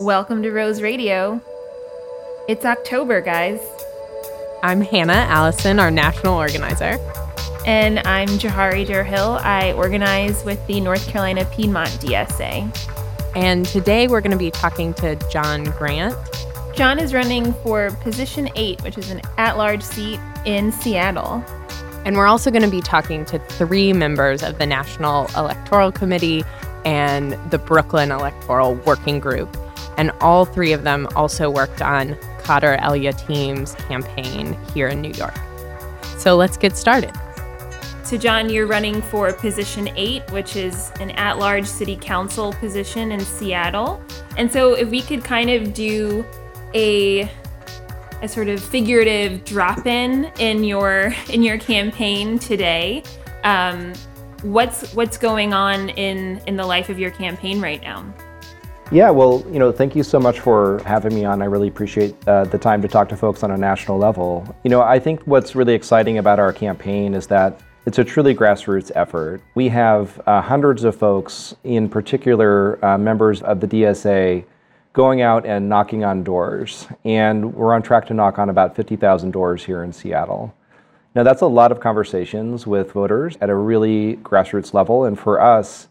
Welcome to Rose Radio. It's October, guys. I'm Hannah Allison, our national organizer. And I'm Jahari Durhill. I organize with the North Carolina Piedmont DSA. And today we're going to be talking to Jon Grant. Jon is running for position eight, which is an at large seat in Seattle. And we're also going to be talking to three members of the National Electoral Committee and the Brooklyn Electoral Working Group. And all three of them also worked on Khader El-Yateem's campaign here in New York. So let's get started. So, Jon, you're running for position eight, which is an at large city council position in Seattle. And so, if we could kind of do a a sort of figurative drop in in your in your campaign today. Um, what's what's going on in in the life of your campaign right now? Yeah, well, you know, thank you so much for having me on. I really appreciate uh, the time to talk to folks on a national level. You know, I think what's really exciting about our campaign is that it's a truly grassroots effort. We have uh, hundreds of folks, in particular uh, members of the DSA, going out and knocking on doors. And we're on track to knock on about 50,000 doors here in Seattle. Now, that's a lot of conversations with voters at a really grassroots level. And for us,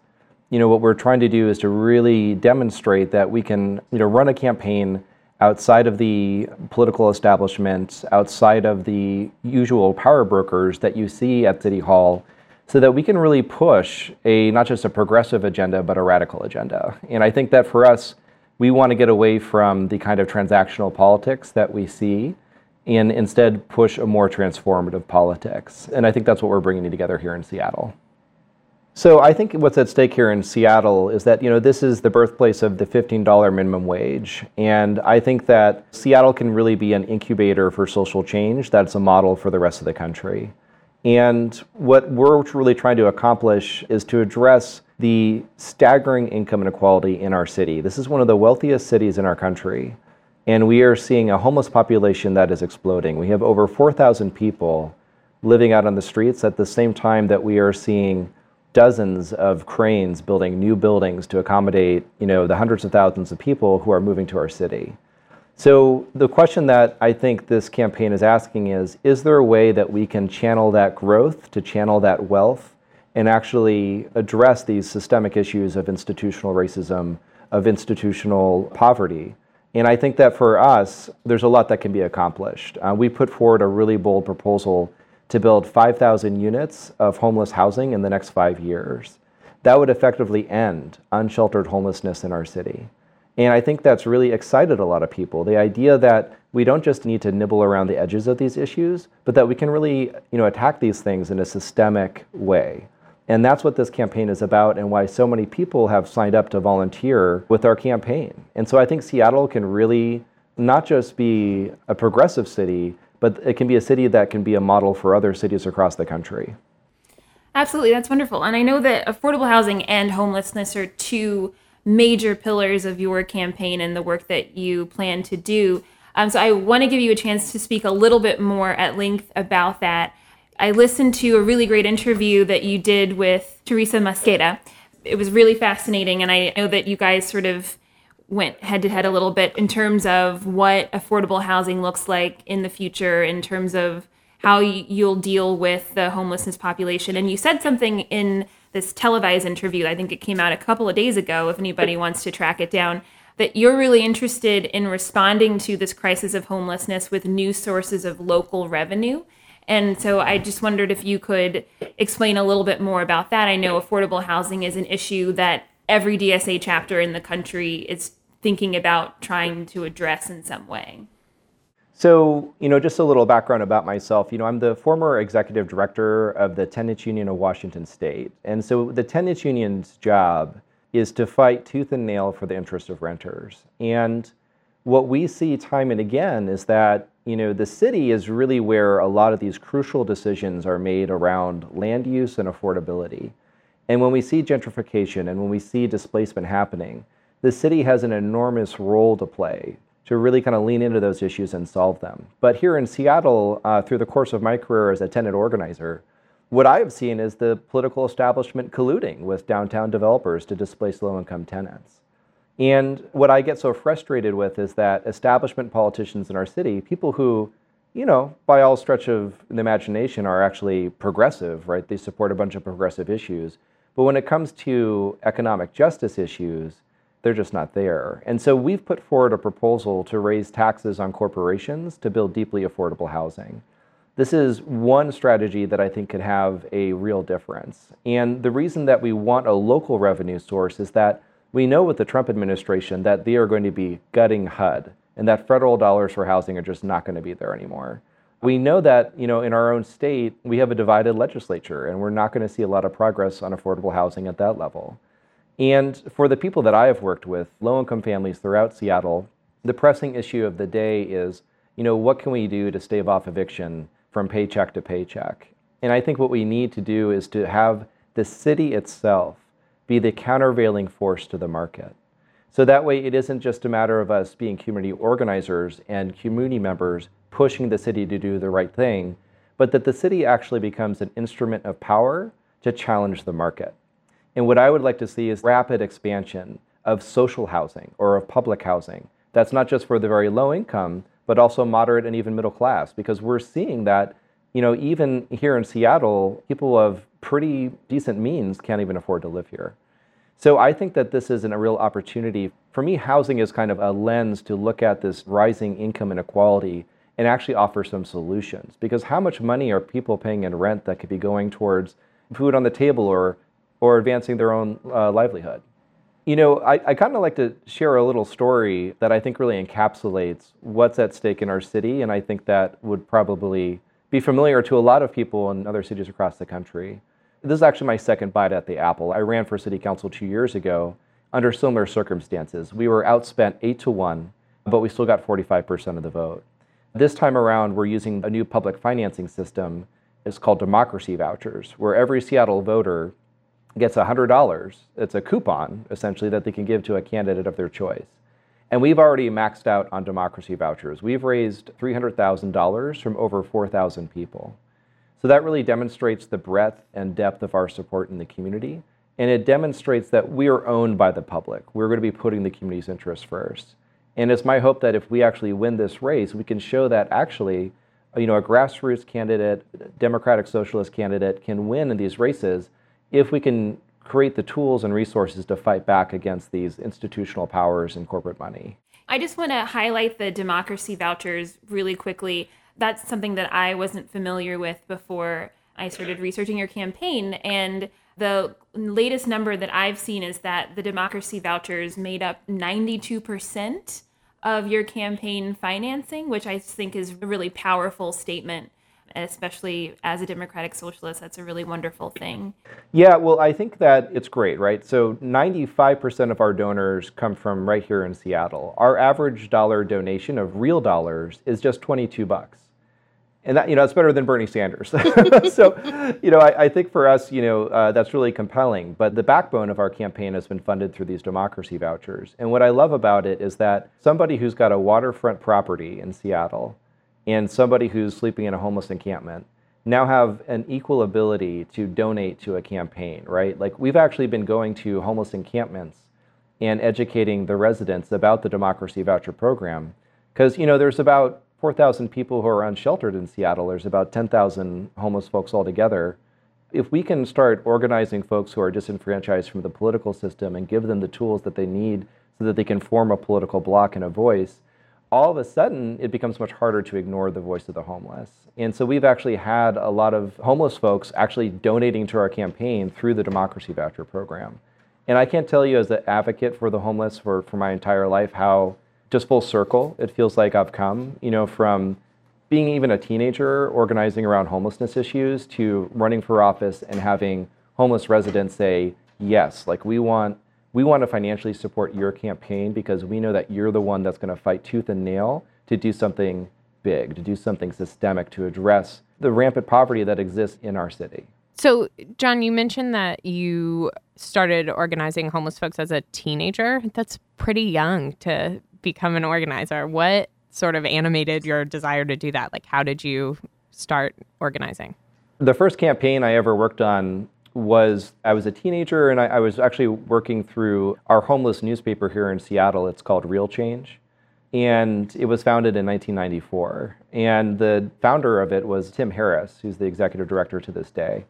you know, what we're trying to do is to really demonstrate that we can, you know, run a campaign outside of the political establishment, outside of the usual power brokers that you see at City Hall, so that we can really push a not just a progressive agenda, but a radical agenda. And I think that for us, we want to get away from the kind of transactional politics that we see and instead push a more transformative politics. And I think that's what we're bringing together here in Seattle. So I think what's at stake here in Seattle is that you know this is the birthplace of the $15 minimum wage and I think that Seattle can really be an incubator for social change that's a model for the rest of the country. And what we're really trying to accomplish is to address the staggering income inequality in our city. This is one of the wealthiest cities in our country, and we are seeing a homeless population that is exploding. We have over 4,000 people living out on the streets at the same time that we are seeing dozens of cranes building new buildings to accommodate, you know, the hundreds of thousands of people who are moving to our city. So the question that I think this campaign is asking is is there a way that we can channel that growth to channel that wealth and actually address these systemic issues of institutional racism, of institutional poverty. And I think that for us, there's a lot that can be accomplished. Uh, we put forward a really bold proposal to build 5,000 units of homeless housing in the next five years. That would effectively end unsheltered homelessness in our city. And I think that's really excited a lot of people. The idea that we don't just need to nibble around the edges of these issues, but that we can really you know, attack these things in a systemic way. And that's what this campaign is about and why so many people have signed up to volunteer with our campaign. And so I think Seattle can really not just be a progressive city, but it can be a city that can be a model for other cities across the country. Absolutely, that's wonderful. And I know that affordable housing and homelessness are two major pillars of your campaign and the work that you plan to do. Um, so I want to give you a chance to speak a little bit more at length about that. I listened to a really great interview that you did with Teresa Mosqueda. It was really fascinating, and I know that you guys sort of went head to head a little bit in terms of what affordable housing looks like in the future, in terms of how you'll deal with the homelessness population. And you said something in this televised interview, I think it came out a couple of days ago, if anybody wants to track it down, that you're really interested in responding to this crisis of homelessness with new sources of local revenue. And so I just wondered if you could explain a little bit more about that. I know affordable housing is an issue that every DSA chapter in the country is thinking about trying to address in some way. So, you know, just a little background about myself. You know, I'm the former executive director of the Tenants Union of Washington State. And so the Tenants Union's job is to fight tooth and nail for the interests of renters. And what we see time and again is that you know the city is really where a lot of these crucial decisions are made around land use and affordability. And when we see gentrification and when we see displacement happening, the city has an enormous role to play to really kind of lean into those issues and solve them. But here in Seattle, uh, through the course of my career as a tenant organizer, what I have seen is the political establishment colluding with downtown developers to displace low income tenants. And what I get so frustrated with is that establishment politicians in our city, people who, you know, by all stretch of the imagination are actually progressive, right? They support a bunch of progressive issues. But when it comes to economic justice issues, they're just not there. And so we've put forward a proposal to raise taxes on corporations to build deeply affordable housing. This is one strategy that I think could have a real difference. And the reason that we want a local revenue source is that we know with the Trump administration that they are going to be gutting HUD and that federal dollars for housing are just not going to be there anymore. We know that, you know, in our own state, we have a divided legislature and we're not going to see a lot of progress on affordable housing at that level. And for the people that I have worked with, low income families throughout Seattle, the pressing issue of the day is, you know, what can we do to stave off eviction from paycheck to paycheck? And I think what we need to do is to have the city itself be the countervailing force to the market. So that way, it isn't just a matter of us being community organizers and community members pushing the city to do the right thing, but that the city actually becomes an instrument of power to challenge the market. And what I would like to see is rapid expansion of social housing or of public housing. That's not just for the very low income, but also moderate and even middle class, because we're seeing that, you know, even here in Seattle, people of pretty decent means can't even afford to live here. So I think that this is a real opportunity. For me, housing is kind of a lens to look at this rising income inequality and actually offer some solutions. Because how much money are people paying in rent that could be going towards food on the table or or advancing their own uh, livelihood. You know, I, I kind of like to share a little story that I think really encapsulates what's at stake in our city, and I think that would probably be familiar to a lot of people in other cities across the country. This is actually my second bite at the apple. I ran for city council two years ago under similar circumstances. We were outspent eight to one, but we still got 45% of the vote. This time around, we're using a new public financing system. It's called democracy vouchers, where every Seattle voter gets $100. It's a coupon, essentially, that they can give to a candidate of their choice. And we've already maxed out on democracy vouchers. We've raised $300,000 from over 4,000 people. So that really demonstrates the breadth and depth of our support in the community. And it demonstrates that we are owned by the public. We're going to be putting the community's interests first. And it's my hope that if we actually win this race, we can show that actually, you know, a grassroots candidate, democratic socialist candidate can win in these races if we can create the tools and resources to fight back against these institutional powers and corporate money. I just want to highlight the democracy vouchers really quickly. That's something that I wasn't familiar with before I started researching your campaign. And the latest number that I've seen is that the democracy vouchers made up 92% of your campaign financing, which I think is a really powerful statement especially as a democratic socialist, that's a really wonderful thing. Yeah, well, I think that it's great, right? So 95% of our donors come from right here in Seattle. Our average dollar donation of real dollars is just 22 bucks. And that, you know, that's better than Bernie Sanders. so, you know, I, I, think for us, you know, uh, that's really compelling. But the backbone of our campaign has been funded through these democracy vouchers. And what I love about it is that somebody who's got a waterfront property in Seattle and somebody who's sleeping in a homeless encampment now have an equal ability to donate to a campaign, right? Like we've actually been going to homeless encampments and educating the residents about the democracy voucher program because you know there's about 4,000 people who are unsheltered in Seattle. There's about 10,000 homeless folks altogether. If we can start organizing folks who are disenfranchised from the political system and give them the tools that they need so that they can form a political bloc and a voice, all of a sudden it becomes much harder to ignore the voice of the homeless. And so we've actually had a lot of homeless folks actually donating to our campaign through the Democracy Voucher program. And I can't tell you as an advocate for the homeless for, for my entire life how just full circle it feels like I've come, you know, from being even a teenager organizing around homelessness issues to running for office and having homeless residents say, yes, like we want we want to financially support your campaign because we know that you're the one that's going to fight tooth and nail to do something big, to do something systemic to address the rampant poverty that exists in our city. So, Jon, you mentioned that you started organizing homeless folks as a teenager. That's pretty young to become an organizer. What sort of animated your desire to do that? Like, how did you start organizing? The first campaign I ever worked on was I was a teenager and I, I, was actually working through our homeless newspaper here in Seattle. It's called Real Change. And it was founded in 1994. And the founder of it was Tim Harris, who's the executive director to this day.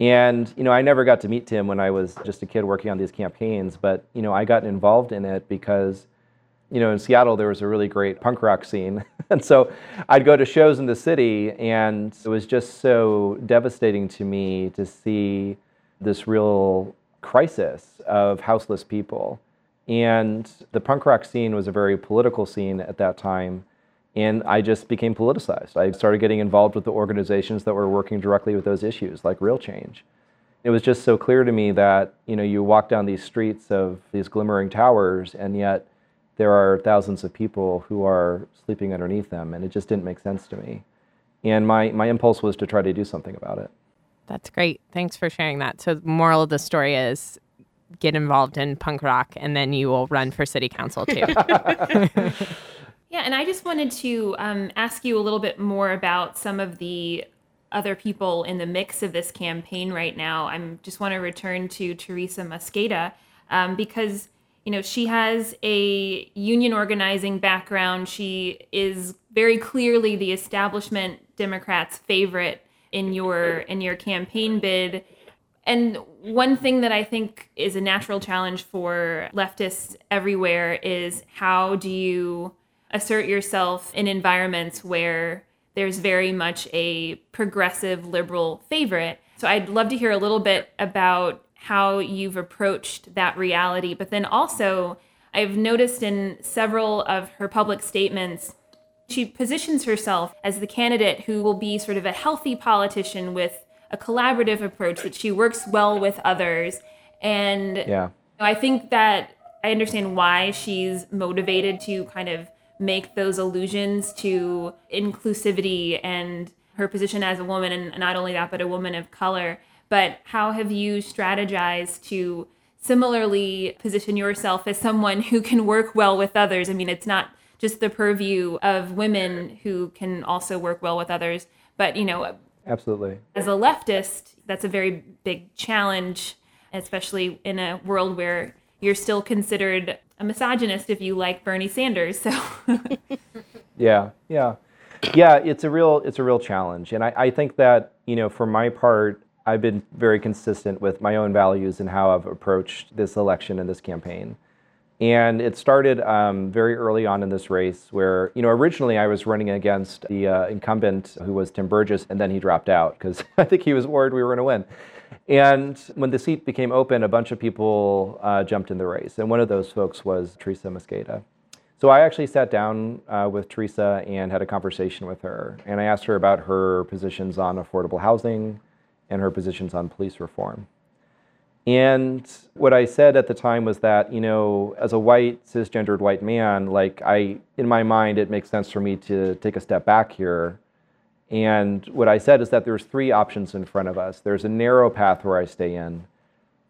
And you know, I never got to meet Tim when I was just a kid working on these campaigns, but you know, I got involved in it because you know, in Seattle there was a really great punk rock scene. and so I'd go to shows in the city and it was just so devastating to me to see this real crisis of houseless people. And the punk rock scene was a very political scene at that time. And I just became politicized. I started getting involved with the organizations that were working directly with those issues, like Real Change. It was just so clear to me that, you know, you walk down these streets of these glimmering towers, and yet there are thousands of people who are sleeping underneath them, and it just didn't make sense to me. And my, my impulse was to try to do something about it. That's great. Thanks for sharing that. So, the moral of the story is get involved in punk rock, and then you will run for city council too. Yeah, and I just wanted to um, ask you a little bit more about some of the other people in the mix of this campaign right now. I just want to return to Teresa Mosqueda um, because you know she has a union organizing background. She is very clearly the establishment Democrats' favorite in your in your campaign bid. And one thing that I think is a natural challenge for leftists everywhere is how do you assert yourself in environments where there's very much a progressive liberal favorite. So I'd love to hear a little bit about how you've approached that reality. But then also, I've noticed in several of her public statements, she positions herself as the candidate who will be sort of a healthy politician with a collaborative approach, that she works well with others. And yeah. I think that I understand why she's motivated to kind of make those allusions to inclusivity and her position as a woman, and not only that, but a woman of color. But how have you strategized to similarly position yourself as someone who can work well with others? I mean, it's not just the purview of women who can also work well with others, but you know, absolutely. As a leftist, that's a very big challenge, especially in a world where you're still considered a misogynist if you like Bernie Sanders. So Yeah, yeah. Yeah, it's a real it's a real challenge. And I, I think that, you know, for my part, I've been very consistent with my own values and how I've approached this election and this campaign. And it started um, very early on in this race where, you know, originally I was running against the uh, incumbent who was Tim Burgess, and then he dropped out because I think he was worried we were going to win. And when the seat became open, a bunch of people uh, jumped in the race. And one of those folks was Teresa Mosqueda. So I actually sat down uh, with Teresa and had a conversation with her. And I asked her about her positions on affordable housing and her positions on police reform. And what I said at the time was that, you know, as a white, cisgendered white man, like I, in my mind, it makes sense for me to take a step back here and what I said is that there's three options in front of us. There's a narrow path where I stay in.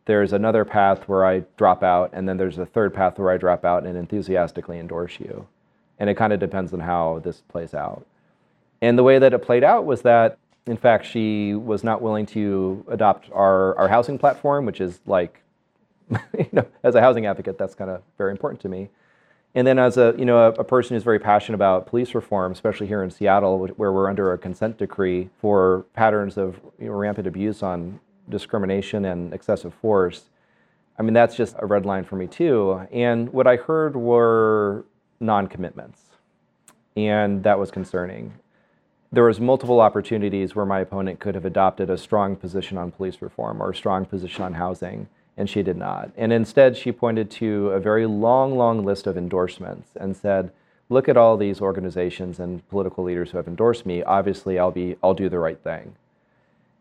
There's another path where I drop out, and then there's a third path where I drop out and enthusiastically endorse you. And it kind of depends on how this plays out. And the way that it played out was that, in fact, she was not willing to adopt our, our housing platform, which is like, you know, as a housing advocate, that's kind of very important to me. And then as a, you know, a, a, person who's very passionate about police reform, especially here in Seattle, where we're under a consent decree for patterns of you know, rampant abuse on discrimination and excessive force, I mean, that's just a red line for me too. And what I heard were non-commitments. And that was concerning. There was multiple opportunities where my opponent could have adopted a strong position on police reform or a strong position on housing and she did not. And instead, she pointed to a very long, long list of endorsements and said, look at all these organizations and political leaders who have endorsed me. Obviously, I'll, be, I'll do the right thing.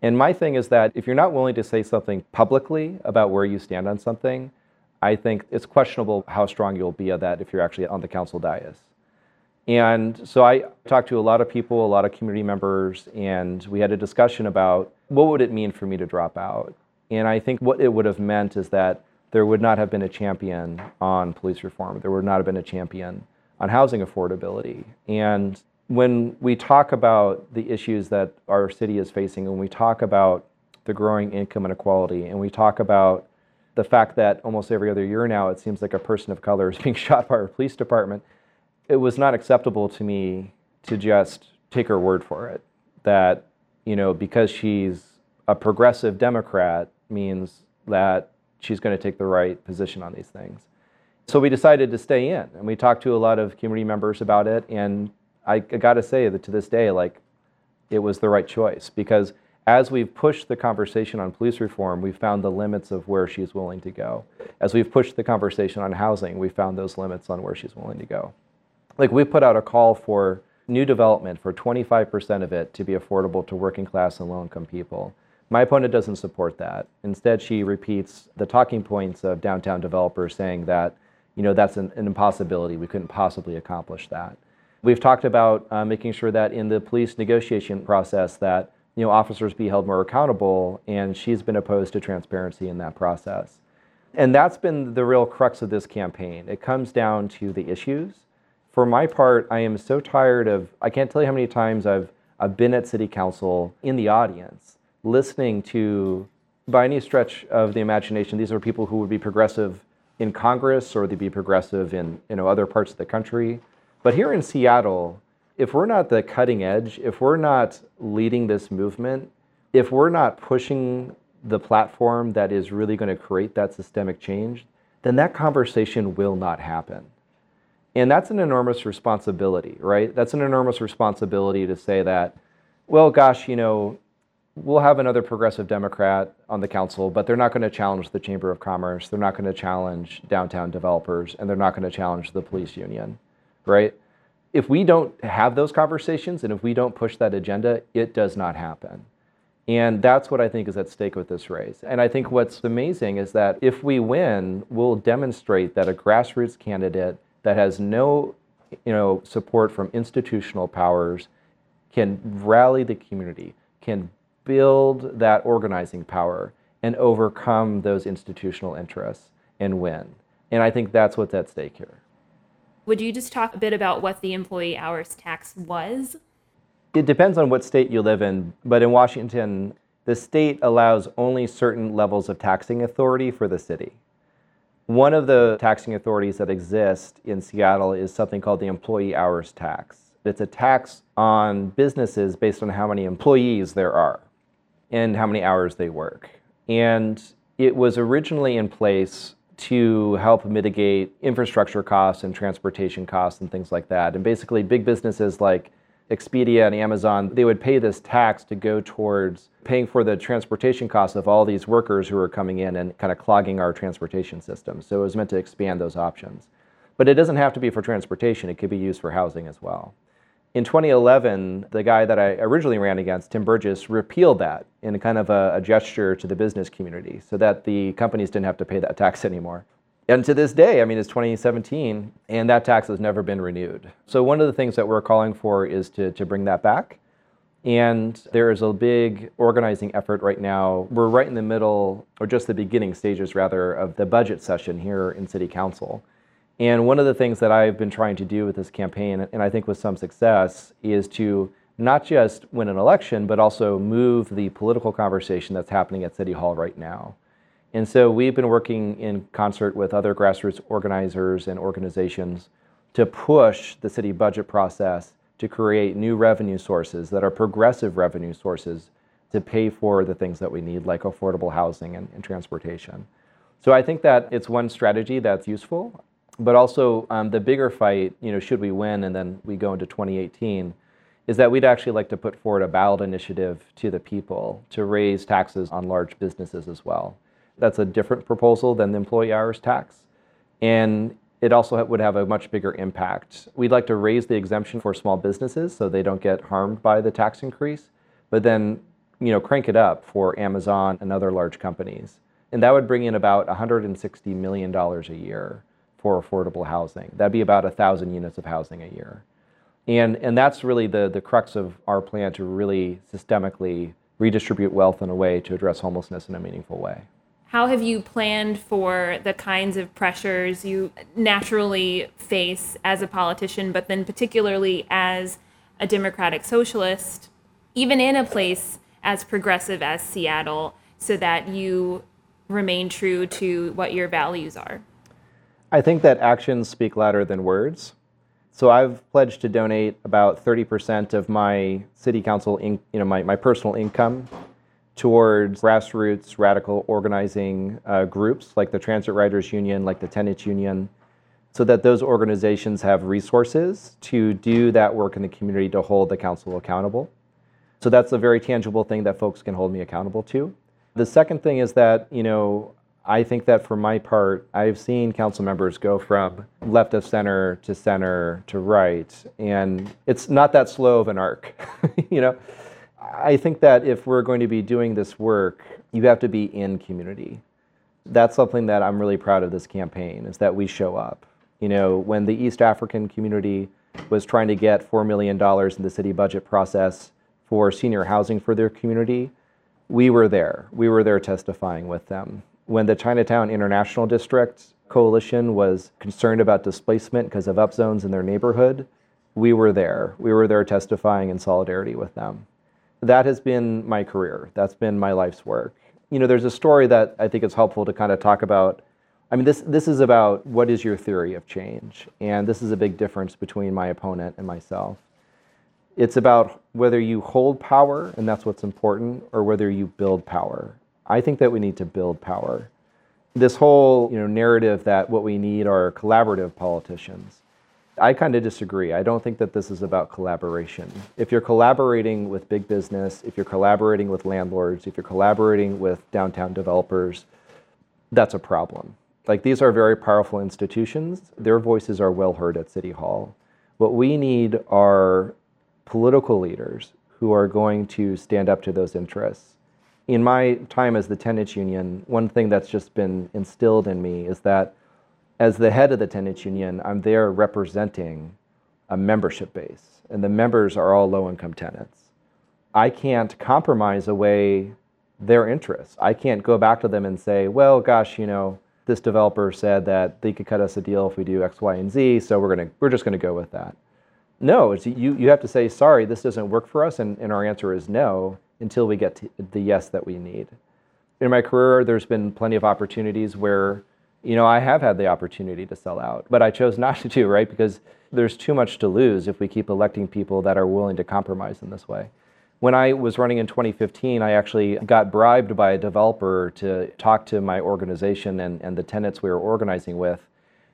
And my thing is that if you're not willing to say something publicly about where you stand on something, I think it's questionable how strong you'll be at that if you're actually on the council dais. And so I talked to a lot of people, a lot of community members, and we had a discussion about what would it mean for me to drop out? And I think what it would have meant is that there would not have been a champion on police reform. There would not have been a champion on housing affordability. And when we talk about the issues that our city is facing, when we talk about the growing income inequality and we talk about the fact that almost every other year now it seems like a person of color is being shot by our police department, it was not acceptable to me to just take her word for it. That, you know, because she's a progressive Democrat means that she's going to take the right position on these things. So we decided to stay in and we talked to a lot of community members about it. And I, I got to say that to this day, like, it was the right choice because as we've pushed the conversation on police reform, we've found the limits of where she's willing to go. As we've pushed the conversation on housing, we found those limits on where she's willing to go. Like we put out a call for new development for 25% of it to be affordable to working class and low income people. My opponent doesn't support that. Instead, she repeats the talking points of downtown developers saying that, you know, that's an, an impossibility. We couldn't possibly accomplish that. We've talked about uh, making sure that in the police negotiation process that you know, officers be held more accountable, and she's been opposed to transparency in that process. And that's been the real crux of this campaign. It comes down to the issues. For my part, I am so tired of, I can't tell you how many times I've, I've been at city council in the audience listening to, by any stretch of the imagination, these are people who would be progressive in Congress or they'd be progressive in you know, other parts of the country. But here in Seattle, if we're not the cutting edge, if we're not leading this movement, if we're not pushing the platform that is really going to create that systemic change, then that conversation will not happen. And that's an enormous responsibility, right? That's an enormous responsibility to say that, well, gosh, you know, we'll have another progressive Democrat on the council, but they're not going to challenge the Chamber of Commerce. They're not going to challenge downtown developers, and they're not going to challenge the police union, right? if we don't have those conversations and if we don't push that agenda, it does not happen. And that's what I think is at stake with this race. And I think what's amazing is that if we win, we'll demonstrate that a grassroots candidate that has no you know, support from institutional powers can rally the community, can build that organizing power and overcome those institutional interests and win. And I think that's what's at stake here. Would you just talk a bit about what the employee hours tax was? It depends on what state you live in, but in Washington, the state allows only certain levels of taxing authority for the city. One of the taxing authorities that exist in Seattle is something called the employee hours tax. It's a tax on businesses based on how many employees there are and how many hours they work. And it was originally in place to help mitigate infrastructure costs and transportation costs and things like that. And basically, big businesses like Expedia and Amazon, they would pay this tax to go towards paying for the transportation costs of all these workers who are coming in and kind of clogging our transportation system. So it was meant to expand those options. But it doesn't have to be for transportation, it could be used for housing as well. In 2011, the guy that I originally ran against, Tim Burgess, repealed that in kind of a, a, gesture to the business community so that the companies didn't have to pay that tax anymore. And to this day, I mean, it's 2017, and that tax has never been renewed. So, one of the things that we're calling for is to, to bring that back. And there is a big organizing effort right now. We're right in the middle, or just the beginning stages, rather, of the budget session here in City Council. And one of the things that I've been trying to do with this campaign, and I think with some success, is to not just win an election, but also move the political conversation that's happening at City Hall right now. And so we've been working in concert with other grassroots organizers and organizations to push the city budget process to create new revenue sources that are progressive revenue sources to pay for the things that we need, like affordable housing and, and transportation. So I think that it's one strategy that's useful but also um, the bigger fight, you know, should we win and then we go into 2018, is that we'd actually like to put forward a ballot initiative to the people to raise taxes on large businesses as well. That's a different proposal than the employee hours tax. And it also would have a much bigger impact. We'd like to raise the exemption for small businesses so they don't get harmed by the tax increase, but then you know, crank it up for Amazon and other large companies. And that would bring in about $160 million a year for affordable housing. That'd be about 1,000 units of housing a year. And, and that's really the, the crux of our plan to really systemically redistribute wealth in a way to address homelessness in a meaningful way. How have you planned for the kinds of pressures you naturally face as a politician, but then particularly as a democratic socialist, even in a place as progressive as Seattle? so that you remain true to what your values are? I think that actions speak louder than words. So I've pledged to donate about 30% of my city council, in, you know, my, my personal income towards grassroots radical organizing uh, groups like the Transit Riders Union, like the Tenants Union, so that those organizations have resources to do that work in the community to hold the council accountable. So that's a very tangible thing that folks can hold me accountable to. The second thing is that, you know, I think that for my part, I've seen council members go from left of center to center to right, and it's not that slow of an arc. you know, I think that if we're going to be doing this work, you have to be in community. That's something that I'm really proud of this campaign is that we show up. You know, when the East African community was trying to get $4 million in the city budget process for senior housing for their community, we were there. We were there testifying with them when the Chinatown International District Coalition was concerned about displacement because of upzones in their neighborhood, we were there. We were there testifying in solidarity with them. That has been my career. That's been my life's work. You know, there's a story that I think is helpful to kind of talk about. I mean, this, this is about what is your theory of change? And this is a big difference between my opponent and myself. It's about whether you hold power, and that's what's important, or whether you build power. I think that we need to build power. This whole you know, narrative that what we need are collaborative politicians, I kind of disagree. I don't think that this is about collaboration. If you're collaborating with big business, if you're collaborating with landlords, if you're collaborating with downtown developers, that's a problem. Like these are very powerful institutions. Their voices are well heard at City Hall. What we need are political leaders who are going to stand up to those interests in my time as the tenants union, one thing that's just been instilled in me is that as the head of the tenants union, I'm there representing a membership base, and the members are all low income tenants. I can't compromise away their interests. I can't go back to them and say, well, gosh, you know, this developer said that they could cut us a deal if we do X, Y, and Z, so we're gonna we're just gonna go with that. No, you, you have to say, sorry, this doesn't work for us, and, and our answer is no until we get the yes that we need. In my career, there's been plenty of opportunities where, you know, I have had the opportunity to sell out, but I chose not to do, right? Because there's too much to lose if we keep electing people that are willing to compromise in this way. When I was running in 2015, I actually got bribed by a developer to talk to my organization and, and the tenants we were organizing with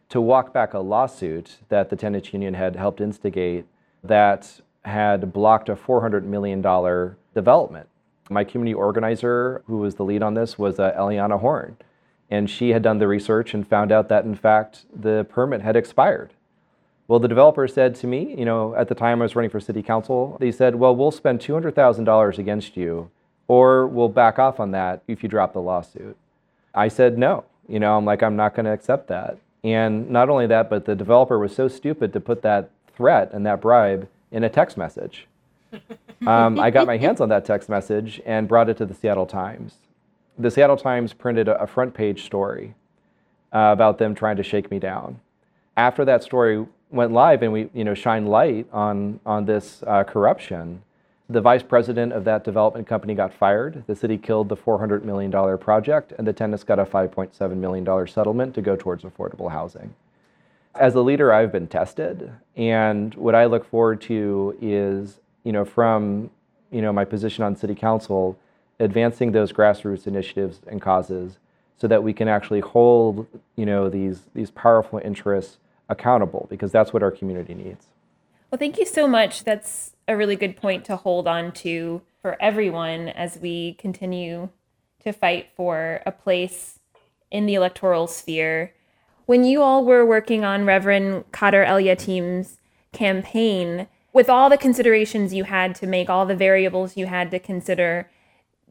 to walk back a lawsuit that the tenants union had helped instigate that had blocked a $400 million development. My community organizer, who was the lead on this, was uh, Eliana Horn. And she had done the research and found out that, in fact, the permit had expired. Well, the developer said to me, you know, at the time I was running for city council, they said, well, we'll spend $200,000 against you, or we'll back off on that if you drop the lawsuit. I said, no. You know, I'm like, I'm not going to accept that. And not only that, but the developer was so stupid to put that threat and that bribe in a text message um, I got my hands on that text message and brought it to the Seattle Times. The Seattle Times printed a, front page story uh, about them trying to shake me down. After that story went live and we, you know, shine light on on this uh, corruption, the vice president of that development company got fired. The city killed the $400 million project, and the tenants got a $5.7 million settlement to go towards affordable housing. As a leader, I've been tested, and what I look forward to is you know, from you know, my position on city council, advancing those grassroots initiatives and causes so that we can actually hold you know, these, these powerful interests accountable because that's what our community needs. Well, thank you so much. That's a really good point to hold on to for everyone as we continue to fight for a place in the electoral sphere. When you all were working on Reverend Khader El-Yateem's campaign, with all the considerations you had to make, all the variables you had to consider,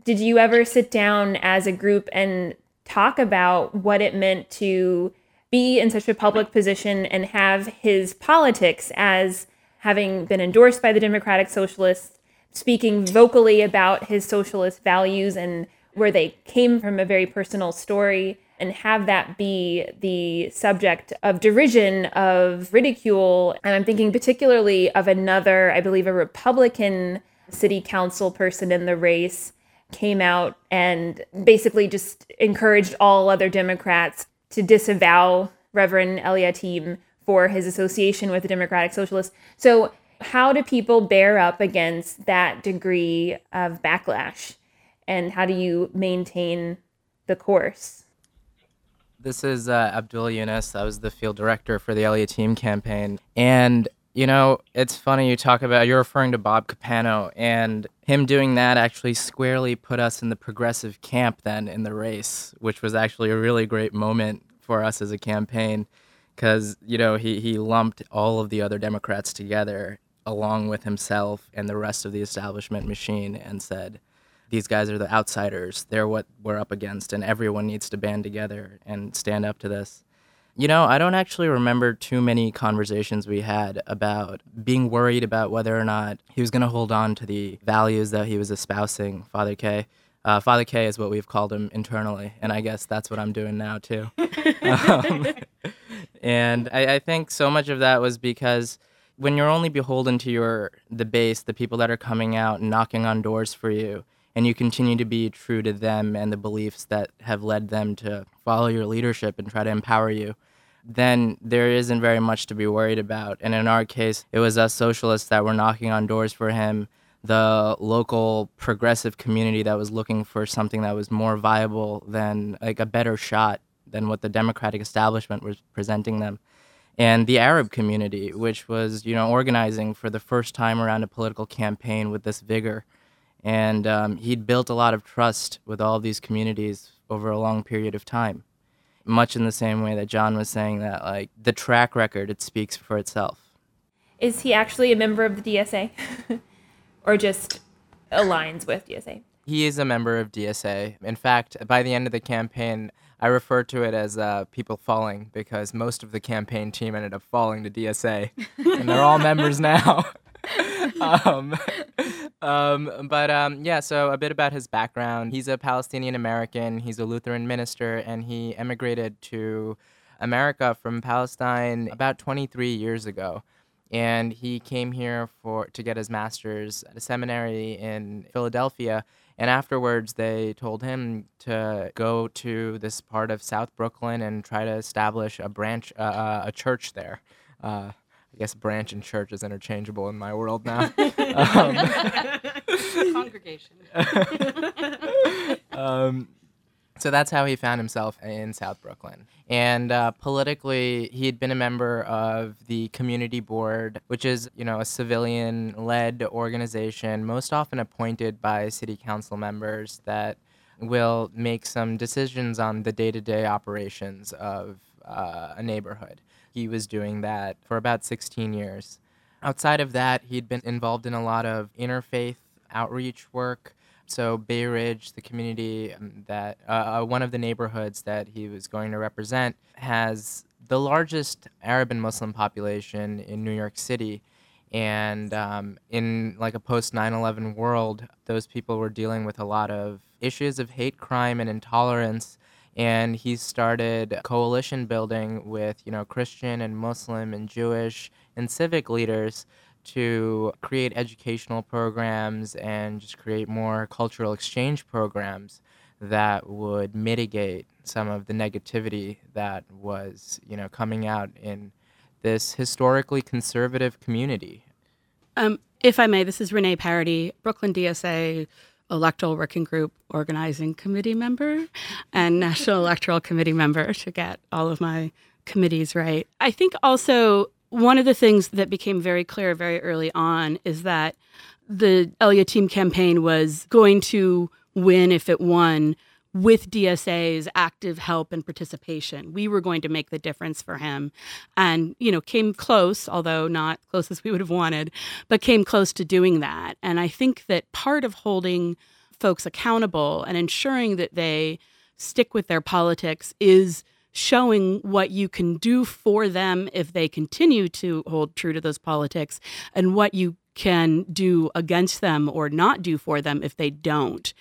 did you ever sit down as a group and talk about what it meant to be in such a public position and have his politics as having been endorsed by the Democratic Socialists, speaking vocally about his socialist values and where they came from a very personal story? and have that be the subject of derision, of ridicule. And I'm thinking particularly of another, I believe, a Republican city council person in the race came out and basically just encouraged all other Democrats to disavow Reverend El-Yateem for his association with the Democratic Socialists. So, how do people bear up against that degree of backlash? And how do you maintain the course? This is uh, Abdul Yunus. I was the field director for the El-Yateem campaign. And, you know, it's funny you talk about, you're referring to Bob Capano, and him doing that actually squarely put us in the progressive camp then in the race, which was actually a really great moment for us as a campaign because, you know, he, he lumped all of the other Democrats together along with himself and the rest of the establishment machine and said, these guys are the outsiders. They're what we're up against, and everyone needs to band together and stand up to this. You know, I don't actually remember too many conversations we had about being worried about whether or not he was going to hold on to the values that he was espousing, Father K. Uh, Father K is what we've called him internally, and I guess that's what I'm doing now too. um, and I, I think so much of that was because when you're only beholden to your the base, the people that are coming out and knocking on doors for you, and you continue to be true to them and the beliefs that have led them to follow your leadership and try to empower you, then there isn't very much to be worried about. And in our case, it was us socialists that were knocking on doors for him, the local progressive community that was looking for something that was more viable than like a better shot than what the democratic establishment was presenting them. And the Arab community, which was, you know, organizing for the first time around a political campaign with this vigor. And um, he'd built a lot of trust with all these communities over a long period of time much in the same way that Jon was saying that like the track record it speaks for itself. Is he actually a member of the DSA or just aligns with DSA? He is a member of DSA. In fact, by the end of the campaign, I refer to it as uh, people falling because most of the campaign team ended up falling to DSA, and they're all members now. um, um, but um, yeah, so a bit about his background. He's a Palestinian American, he's a Lutheran minister, and he emigrated to America from Palestine about 23 years ago. And he came here for to get his master's at a seminary in Philadelphia. And afterwards, they told him to go to this part of South Brooklyn and try to establish a branch, uh, uh a church there. Uh, I guess branch and church is interchangeable in my world now. um, Congregation. um, so that's how he found himself in South Brooklyn. And uh, politically, he'd been a member of the community board, which is, you know, a civilian-led organization, most often appointed by city council members that will make some decisions on the day-to-day operations of uh, a neighborhood. He was doing that for about 16 years. Outside of that, he'd been involved in a lot of interfaith outreach work. So Bay Ridge, the community um, that uh, uh, one of the neighborhoods that he was going to represent, has the largest Arab and Muslim population in New York City. And um, in like a post 9/11 world, those people were dealing with a lot of issues of hate crime and intolerance and he started coalition building with you know Christian and Muslim and Jewish and civic leaders to create educational programs and just create more cultural exchange programs that would mitigate some of the negativity that was you know coming out in this historically conservative community. Um, if I may, this is Renee Parody, Brooklyn DSA electoral working group organizing committee member and national electoral committee member to get all of my committees right. I think also one of the things that became very clear very early on is that the El-Yateem campaign was going to win if it won with DSA's active help and participation. We were going to make the difference for him and, you know, came close, although not close as we would have wanted, but came close to doing that. And I think that part of holding folks accountable and ensuring that they stick with their politics is showing what you can do for them if they continue to hold true to those politics and what you can do against them or not do for them if they don't.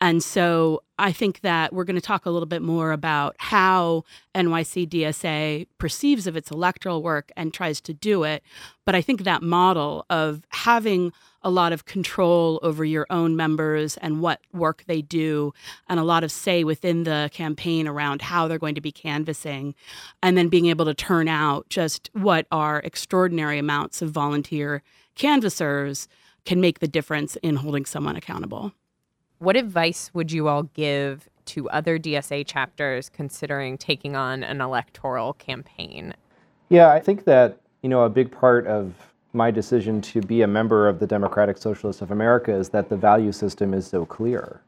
And so I think that we're going to talk a little bit more about how NYC DSA perceives of its electoral work and tries to do it. But I think that model of having a lot of control over your own members and what work they do, and a lot of say within the campaign around how they're going to be canvassing, and then being able to turn out just what are extraordinary amounts of volunteer canvassers can make the difference in holding someone accountable. What advice would you all give to other DSA chapters considering taking on an electoral campaign? Yeah, I think that, you know, a big part of my decision to be a member of the Democratic Socialists of America is that the value system is so clear.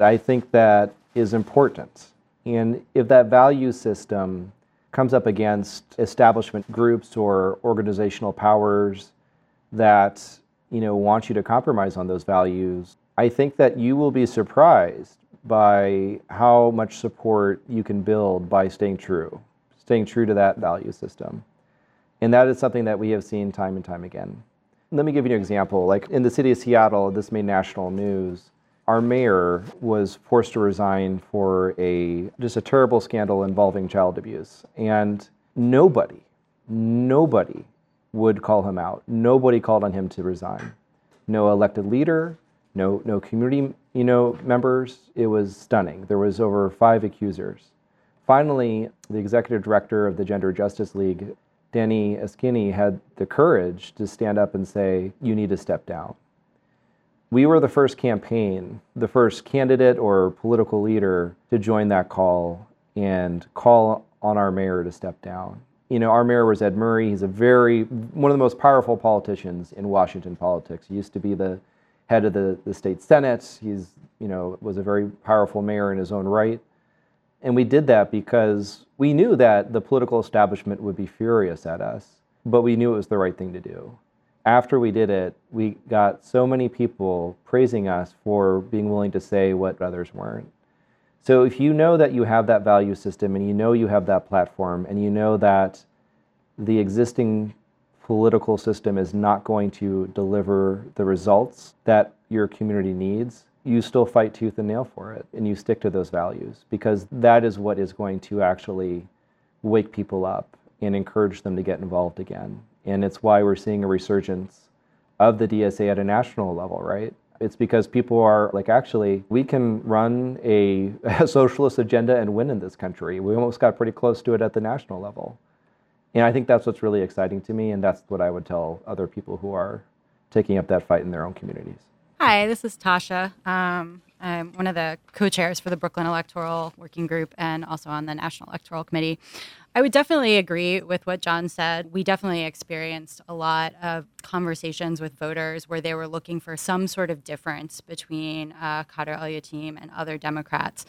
I think that is important. And if that value system comes up against establishment groups or organizational powers that, you know, want you to compromise on those values, I think that you will be surprised by how much support you can build by staying true, staying true to that value system. And that is something that we have seen time and time again. Let me give you an example. Like in the city of Seattle, this made national news. Our mayor was forced to resign for a just a terrible scandal involving child abuse. And nobody, nobody would call him out. Nobody called on him to resign. No elected leader, no, no community you know, members. It was stunning. There was over five accusers. Finally, the executive director of the Gender Justice League, Danni Askini, had the courage to stand up and say, you need to step down. We were the first campaign, the first candidate or political leader to join that call and call on our mayor to step down. You know, our mayor was Ed Murray. He's a very, one of the most powerful politicians in Washington politics. He used to be the head of the, the state senate. He's, you know, was a very powerful mayor in his own right. And we did that because we knew that the political establishment would be furious at us, but we knew it was the right thing to do. After we did it, we got so many people praising us for being willing to say what others weren't. So if you know that you have that value system and you know you have that platform and you know that the existing political system is not going to deliver the results that your community needs, you still fight tooth and nail for it and you stick to those values because that is what is going to actually wake people up and encourage them to get involved again. And it's why we're seeing a resurgence of the DSA at a national level, right? It's because people are like, actually, we can run a, a socialist agenda and win in this country. We almost got pretty close to it at the national level. And I think that's what's really exciting to me, and that's what I would tell other people who are taking up that fight in their own communities. Hi, this is Tasha. Um, I'm one of the co chairs for the Brooklyn Electoral Working Group and also on the National Electoral Committee. I would definitely agree with what Jon said. We definitely experienced a lot of conversations with voters where they were looking for some sort of difference between uh, Khader El-Yateem and other Democrats.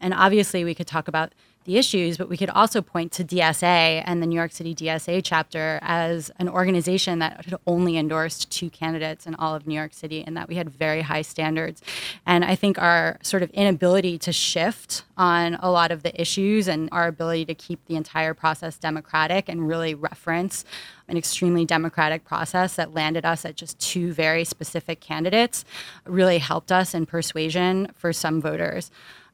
And obviously, we could talk about the issues, but we could also point to DSA and the New York City DSA chapter as an organization that had only endorsed two candidates in all of New York City and that we had very high standards. And I think our sort of inability to shift on a lot of the issues and our ability to keep the entire process democratic and really reference an extremely democratic process that landed us at just two very specific candidates really helped us in persuasion for some voters.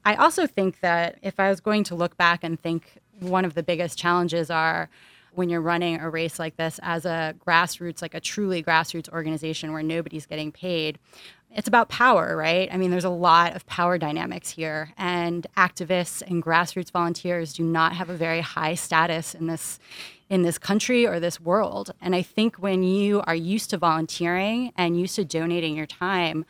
I also think that if I was going to look back and think one of the biggest challenges are when you're running a race like this as a grassroots, like a truly grassroots organization where nobody's getting paid, it's about power, right? I mean, there's a lot of power dynamics here, and activists and grassroots volunteers do not have a very high status in this in this country or this world. And I think when you are used to volunteering and used to donating your time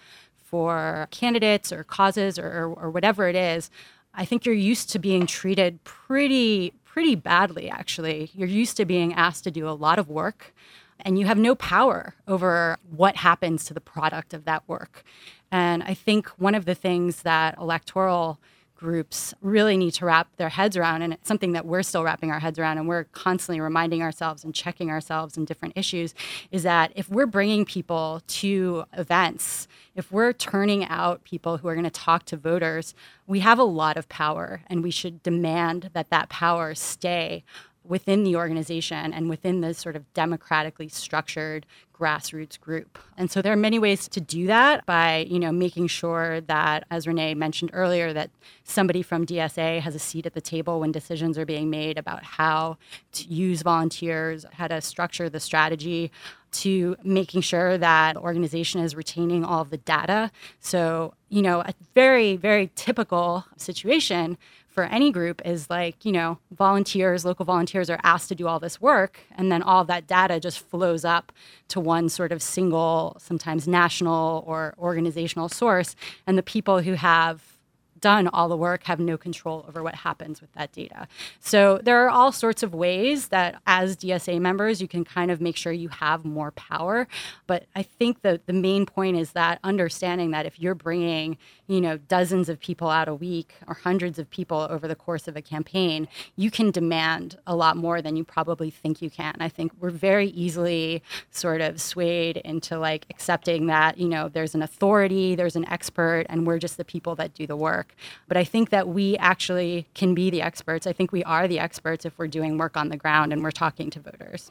for candidates or causes or, or, or whatever it is, I think you're used to being treated pretty pretty badly actually. You're used to being asked to do a lot of work and you have no power over what happens to the product of that work. And I think one of the things that electoral groups really need to wrap their heads around. And it's something that we're still wrapping our heads around and we're constantly reminding ourselves and checking ourselves in different issues is that if we're bringing people to events, if we're turning out people who are going to talk to voters, we have a lot of power and we should demand that that power stay within the organization and within this sort of democratically structured grassroots group. And so there are many ways to do that by, you know, making sure that as Renee mentioned earlier that somebody from DSA has a seat at the table when decisions are being made about how to use volunteers, how to structure the strategy to making sure that the organization is retaining all of the data. So, you know, a very, very typical situation for any group is like, you know, volunteers, local volunteers are asked to do all this work, and then all that data just flows up to one sort of single, sometimes national or organizational source. And the people who have done all the work have no control over what happens with that data. So there are all sorts of ways that as DSA members you can kind of make sure you have more power, but I think that the main point is that understanding that if you're bringing, you know, dozens of people out a week or hundreds of people over the course of a campaign, you can demand a lot more than you probably think you can. I think we're very easily sort of swayed into like accepting that, you know, there's an authority, there's an expert and we're just the people that do the work. But I think that we actually can be the experts. I think we are the experts if we're doing work on the ground and we're talking to voters.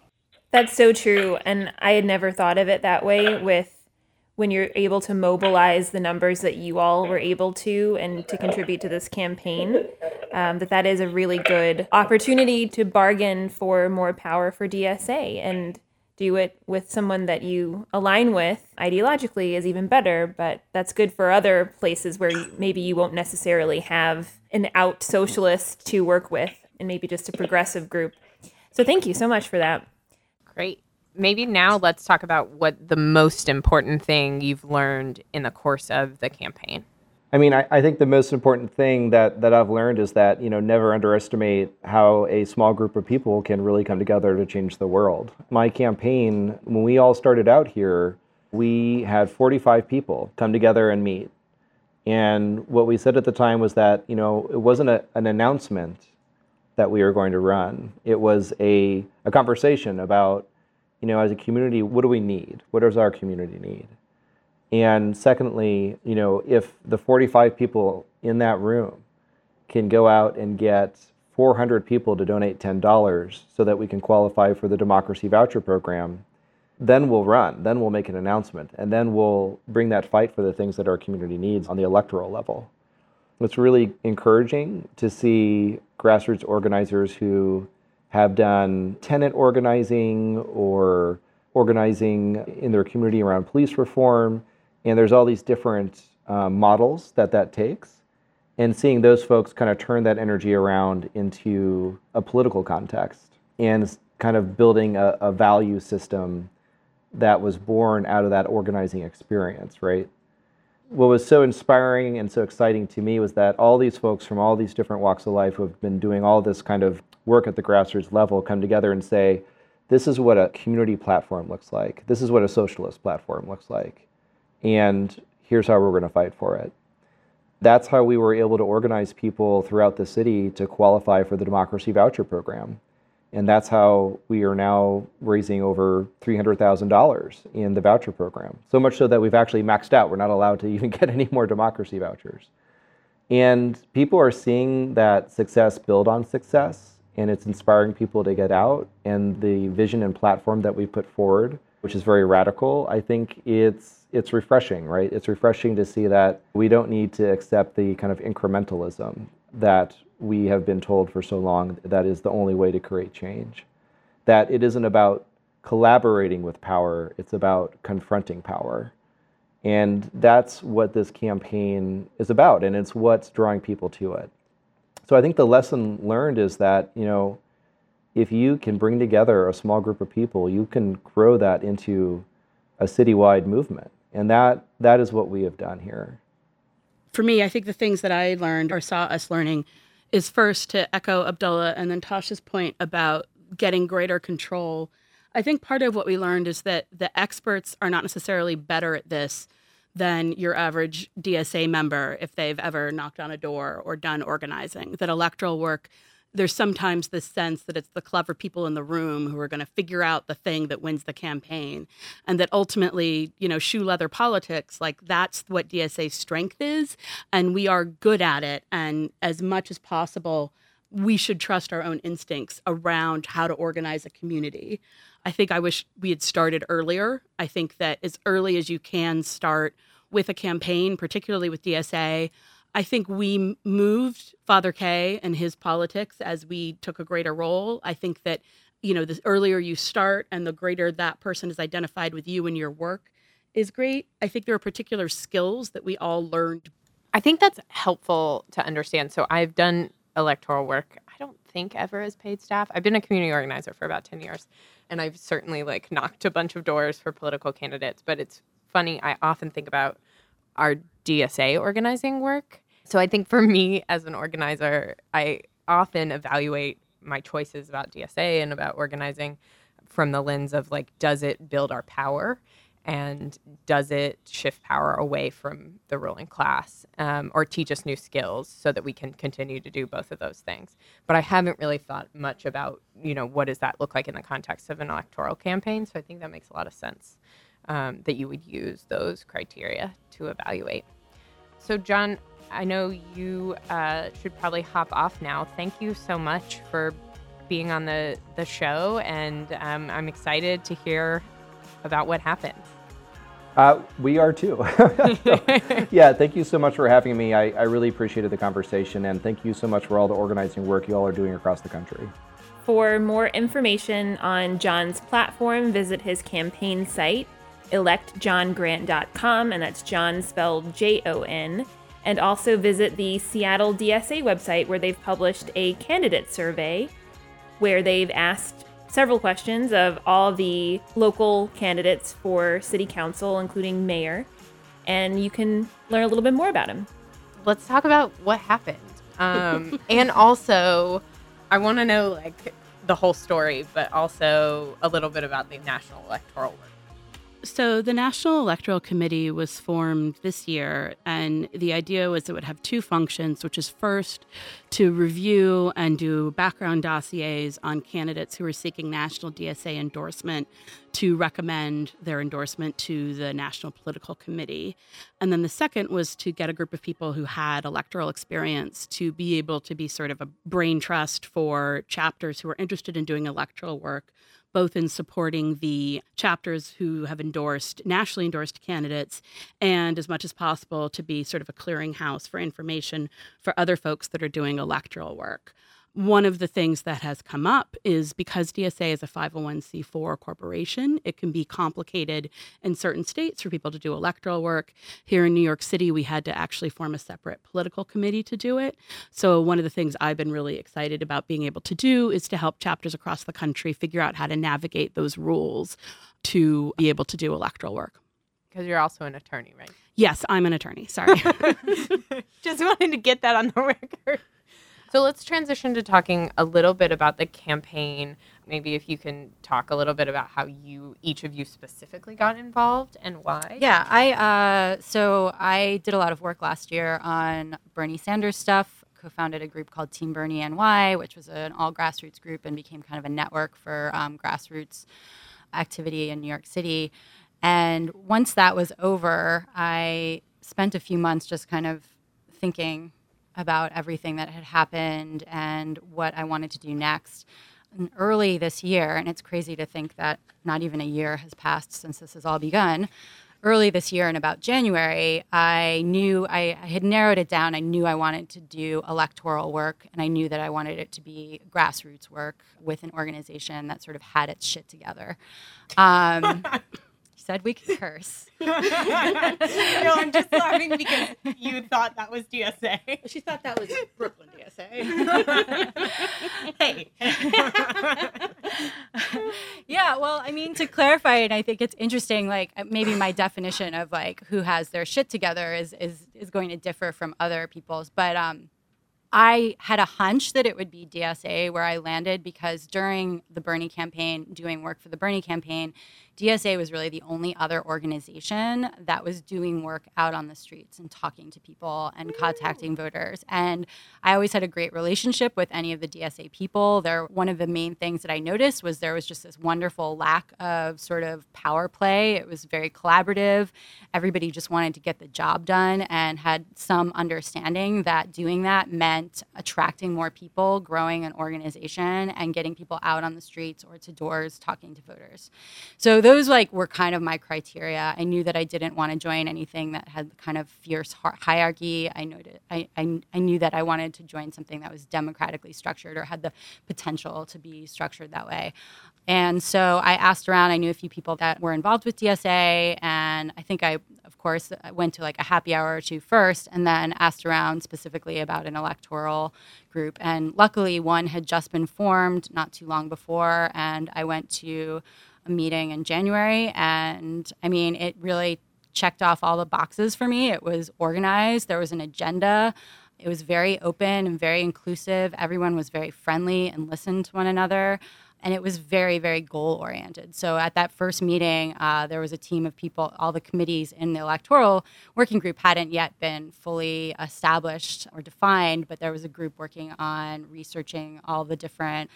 That's so true. And I had never thought of it that way with when you're able to mobilize the numbers that you all were able to and to contribute to this campaign um, that that is a really good opportunity to bargain for more power for dsa and do it with someone that you align with ideologically is even better, but that's good for other places where maybe you won't necessarily have an out socialist to work with and maybe just a progressive group. So thank you so much for that. Great. Maybe now let's talk about what the most important thing you've learned in the course of the campaign. I mean, I, I, think the most important thing that, that I've learned is that, you know, never underestimate how a small group of people can really come together to change the world. My campaign, when we all started out here, we had 45 people come together and meet. And what we said at the time was that, you know, it wasn't a, an announcement that we were going to run. It was a, a conversation about, you know, as a community, what do we need? What does our community need? And secondly, you know, if the 45 people in that room can go out and get 400 people to donate $10 so that we can qualify for the democracy voucher program, then we'll run, then we'll make an announcement, and then we'll bring that fight for the things that our community needs on the electoral level. It's really encouraging to see grassroots organizers who have done tenant organizing or organizing in their community around police reform and there's all these different um, models that that takes. And seeing those folks kind of turn that energy around into a political context and kind of building a, a value system that was born out of that organizing experience, right? What was so inspiring and so exciting to me was that all these folks from all these different walks of life who have been doing all this kind of work at the grassroots level come together and say, this is what a community platform looks like. This is what a socialist platform looks like and here's how we're going to fight for it. That's how we were able to organize people throughout the city to qualify for the Democracy Voucher Program. And that's how we are now raising over $300,000 in the voucher program. So much so that we've actually maxed out. We're not allowed to even get any more democracy vouchers. And people are seeing that success build on success, and it's inspiring people to get out. And the vision and platform that we put forward, which is very radical, I think it's it's refreshing, right? It's refreshing to see that we don't need to accept the kind of incrementalism that we have been told for so long that is the only way to create change. That it isn't about collaborating with power, it's about confronting power. And that's what this campaign is about, and it's what's drawing people to it. So I think the lesson learned is that, you know, if you can bring together a small group of people, you can grow that into a citywide movement. And that that is what we have done here. For me, I think the things that I learned or saw us learning is first to echo Abdullah and then Tasha's point about getting greater control. I think part of what we learned is that the experts are not necessarily better at this than your average DSA member if they've ever knocked on a door or done organizing. That electoral work there's sometimes this sense that it's the clever people in the room who are going to figure out the thing that wins the campaign and that ultimately you know shoe leather politics like that's what dsa's strength is and we are good at it and as much as possible we should trust our own instincts around how to organize a community. I think I wish we had started earlier. I think that as early as you can start with a campaign, particularly with DSA, I think we moved Father K and his politics as we took a greater role. I think that, you know, the earlier you start and the greater that person is identified with you and your work is great. I think there are particular skills that we all learned. I think that's helpful to understand. So I've done electoral work. I don't think ever as paid staff. I've been a community organizer for about 10 years and I've certainly like knocked a bunch of doors for political candidates, but it's funny I often think about our DSA organizing work. So I think for me as an organizer, I often evaluate my choices about DSA and about organizing from the lens of like does it build our power and does it shift power away from the ruling class um, or teach us new skills so that we can continue to do both of those things. But i haven't really thought much about you know what does that look like in the context of an electoral campaign. So i think that makes a lot of sense um, that you would use those criteria to evaluate. So Jon i know you uh, should probably hop off now thank you so much for being on the, the show and um, i'm excited to hear about what happens. uh, we are too. so, yeah, thank you so much for having me. I, I really appreciated the conversation, and thank you so much for all the organizing work you all are doing across the country. For more information on Jon's platform, visit his campaign site, electjongrant.com, and that's John spelled J O N. And also visit the Seattle DSA website where they've published a candidate survey where they've asked several questions of all the local candidates for city council, including mayor, and you can learn a little bit more about them. Let's talk about what happened. Um, and also, I want to know like the whole story, but also a little bit about the national electoral work. So, the National Electoral Committee was formed this year, and the idea was it would have two functions, which is first to review and do background dossiers on candidates who are seeking national DSA endorsement to recommend their endorsement to the National Political Committee. And then the second was to get a group of people who had electoral experience to be able to be sort of a brain trust for chapters who are interested in doing electoral work both in supporting the chapters who have endorsed nationally endorsed candidates and as much as possible to be sort of a clearinghouse for information for other folks that are doing electoral work one of the things that has come up is because DSA is a 501c4 corporation, it can be complicated in certain states for people to do electoral work. Here in New York City, we had to actually form a separate political committee to do it. So, one of the things I've been really excited about being able to do is to help chapters across the country figure out how to navigate those rules to be able to do electoral work. Because you're also an attorney, right? Yes, I'm an attorney. Sorry. Just wanted to get that on the record. So let's transition to talking a little bit about the campaign. Maybe if you can talk a little bit about how you, each of you specifically got involved and why. Yeah, I uh, so I did a lot of work last year on Bernie Sanders stuff. Co-founded a group called Team Bernie NY, which was an all grassroots group and became kind of a network for um, grassroots activity in New York City. And once that was over, I spent a few months just kind of thinking about everything that had happened and what I wanted to do next. And early this year, and it's crazy to think that not even a year has passed since this has all begun. Early this year, in about January, I knew I, I had narrowed it down. I knew I wanted to do electoral work, and I knew that I wanted it to be grassroots work with an organization that sort of had its shit together. Um, said we could curse. no, I'm just laughing because you thought that was DSA. She thought that was Brooklyn DSA. hey. yeah, well, I mean, to clarify, and I think it's interesting. Like uh, maybe my definition of like who has their shit together is is is going to differ from other people's, but um. I had a hunch that it would be DSA where I landed because during the Bernie campaign, doing work for the Bernie campaign, DSA was really the only other organization that was doing work out on the streets and talking to people and contacting voters. And I always had a great relationship with any of the DSA people. There, one of the main things that I noticed was there was just this wonderful lack of sort of power play. It was very collaborative. Everybody just wanted to get the job done and had some understanding that doing that meant attracting more people, growing an organization, and getting people out on the streets or to doors talking to voters. So those like were kind of my criteria. I knew that I didn't want to join anything that had kind of fierce hierarchy. I noted I, I, I knew that I wanted to join something that was democratically structured or had the potential to be structured that way. And so I asked around. I knew a few people that were involved with DSA, and I think I, of course, went to like a happy hour or two first, and then asked around specifically about an electoral group. And luckily, one had just been formed not too long before, and I went to a meeting in January, and I mean, it really checked off all the boxes for me. It was organized. There was an agenda. It was very open and very inclusive. Everyone was very friendly and listened to one another and it was very very goal oriented so at that first meeting uh, there was a team of people all the committees in the electoral working group hadn't yet been fully established or defined but there was a group working on researching all the different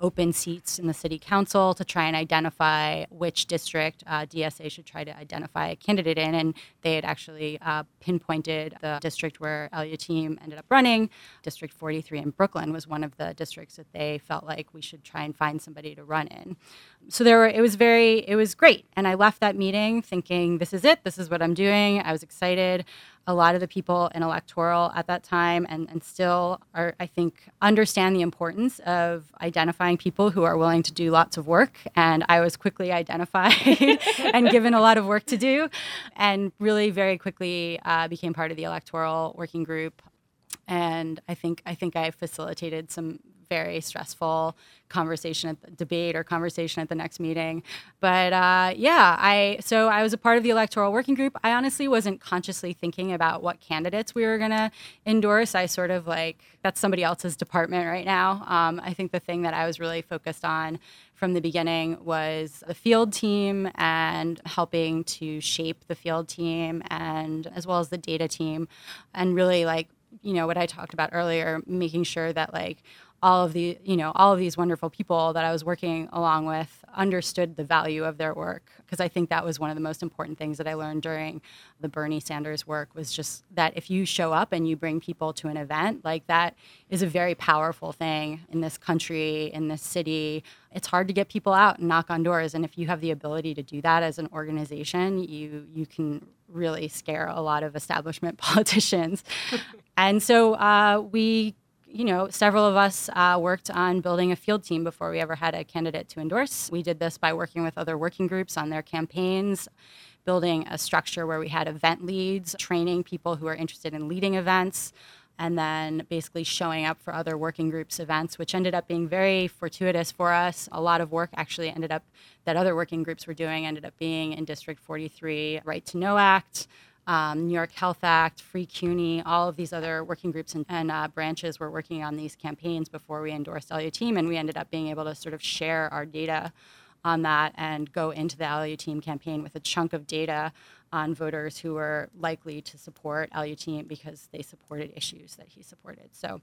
open seats in the city council to try and identify which district uh, DSA should try to identify a candidate in. And they had actually uh, pinpointed the district where team ended up running. District 43 in Brooklyn was one of the districts that they felt like we should try and find somebody to run in. So there were, it was very, it was great. And I left that meeting thinking, this is it, this is what I'm doing. I was excited a lot of the people in electoral at that time and, and still are, I think, understand the importance of identifying people who are willing to do lots of work. And I was quickly identified and given a lot of work to do, and really very quickly uh, became part of the electoral working group. And I think I think I facilitated some very stressful conversation at the debate or conversation at the next meeting. But uh, yeah, I so I was a part of the electoral working group. I honestly wasn't consciously thinking about what candidates we were to endorse. I sort of like that's somebody else's department right now. Um, I think the thing that I was really focused on from the beginning was the field team and helping to shape the field team and as well as the data team and really like you know what I talked about earlier, making sure that like all of the you know all of these wonderful people that I was working along with understood the value of their work. Because I think that was one of the most important things that I learned during the Bernie Sanders work was just that if you show up and you bring people to an event like that is a very powerful thing in this country in this city. It's hard to get people out and knock on doors. And if you have the ability to do that as an organization you you can really scare a lot of establishment politicians and so uh, we you know, several of us uh, worked on building a field team before we ever had a candidate to endorse. We did this by working with other working groups on their campaigns, building a structure where we had event leads, training people who are interested in leading events, and then basically showing up for other working groups events, which ended up being very fortuitous for us. A lot of work actually ended up that other working groups were doing ended up being in District 43 Right to Know Act, um, New York Health Act, Free CUNY, all of these other working groups and, and uh, branches were working on these campaigns before we endorsed El-Yateem, and we ended up being able to sort of share our data on that and go into the El-Yateem campaign with a chunk of data on voters who were likely to support El-Yateem because they supported issues that he supported. So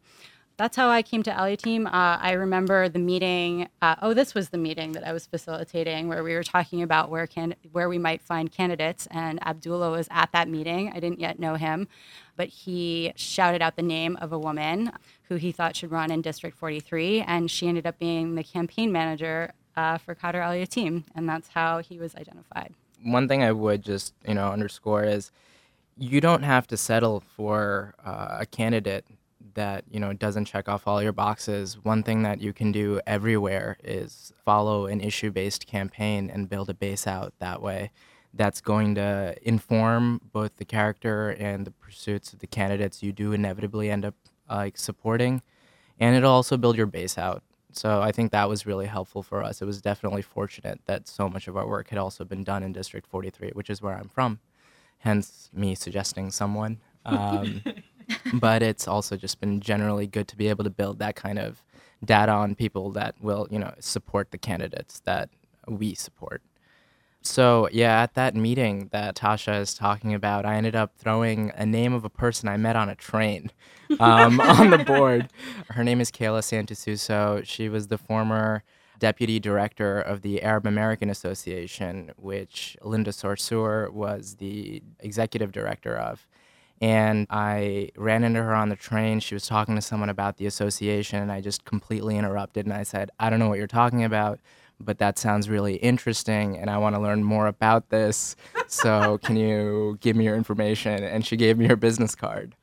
that's how I came to El-Yateem. Uh, I remember the meeting. Uh, oh, this was the meeting that I was facilitating, where we were talking about where can where we might find candidates, and Abdullah was at that meeting. I didn't yet know him, but he shouted out the name of a woman who he thought should run in District 43, and she ended up being the campaign manager uh, for Khader El-Yateem, and that's how he was identified. One thing I would just you know underscore is you don't have to settle for uh, a candidate that you know doesn't check off all your boxes. One thing that you can do everywhere is follow an issue-based campaign and build a base out that way. That's going to inform both the character and the pursuits of the candidates you do inevitably end up uh, supporting. And it'll also build your base out so i think that was really helpful for us it was definitely fortunate that so much of our work had also been done in district 43 which is where i'm from hence me suggesting someone um, but it's also just been generally good to be able to build that kind of data on people that will, you know, support the candidates that we support. So, yeah, at that meeting that Tasha is talking about, I ended up throwing a name of a person I met on a train um, on the board. Her name is Kayla Santosuosso. She was the former deputy director of the Arab American Association, which Linda Sarsour was the executive director of. And I ran into her on the train. She was talking to someone about the association, and I just completely interrupted. And I said, I don't know what you're talking about, but that sounds really interesting, and I want to learn more about this. So, can you give me your information? And she gave me her business card.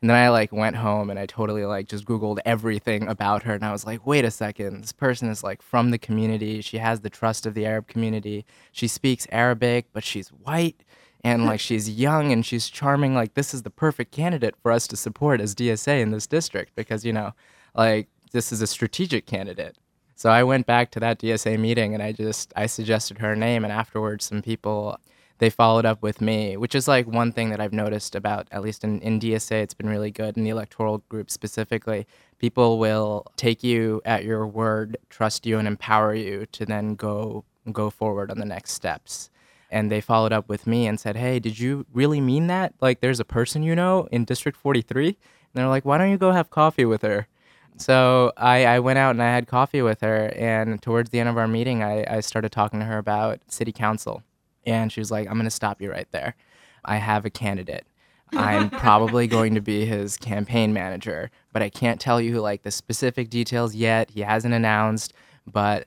And then I like went home and I totally like just Googled everything about her. And I was like, wait a second, this person is like from the community. She has the trust of the Arab community. She speaks Arabic, but she's white and like she's young and she's charming. Like, this is the perfect candidate for us to support as DSA in this district because, you know, like this is a strategic candidate. So I went back to that DSA meeting and I just I suggested her name and afterwards some people they followed up with me, which is like one thing that I've noticed about, at least in, in DSA, it's been really good in the electoral group specifically. People will take you at your word, trust you, and empower you to then go go forward on the next steps. And they followed up with me and said, Hey, did you really mean that? Like, there's a person you know in District 43? And they're like, Why don't you go have coffee with her? So I, I went out and I had coffee with her. And towards the end of our meeting, I, I started talking to her about city council and she was like, I'm going to stop you right there. I have a candidate. I'm probably going to be his campaign manager, but I can't tell you like the specific details yet. He hasn't announced, but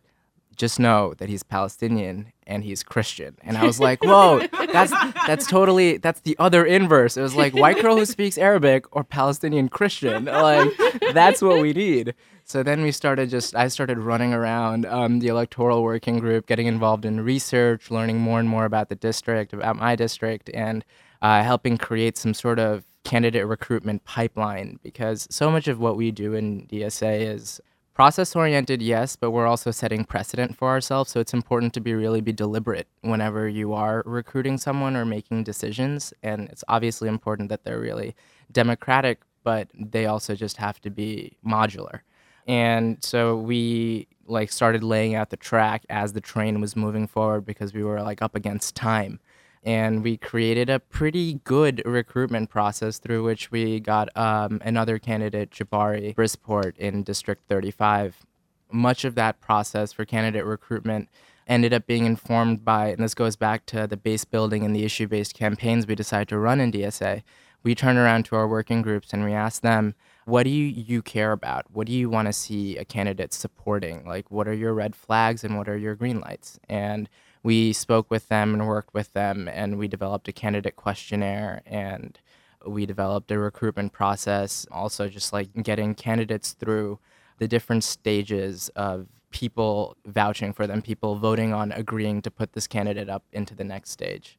just know that he's Palestinian and he's Christian. And I was like, whoa, that's that's totally that's the other inverse. It was like white girl who speaks Arabic or Palestinian Christian. Like that's what we need. So then we started just, I started running around um, the electoral working group, getting involved in research, learning more and more about the district, about my district, and uh, helping create some sort of candidate recruitment pipeline because so much of what we do in DSA is process oriented yes but we're also setting precedent for ourselves so it's important to be really be deliberate whenever you are recruiting someone or making decisions and it's obviously important that they're really democratic but they also just have to be modular. And so we like started laying out the track as the train was moving forward because we were like up against time and we created a pretty good recruitment process through which we got um, another candidate jabari brisport in district 35 much of that process for candidate recruitment ended up being informed by and this goes back to the base building and the issue based campaigns we decided to run in dsa we turned around to our working groups and we asked them what do you, you care about? What do you want to see a candidate supporting? Like, what are your red flags and what are your green lights? And we spoke with them and worked with them, and we developed a candidate questionnaire and we developed a recruitment process. Also, just like getting candidates through the different stages of people vouching for them, people voting on agreeing to put this candidate up into the next stage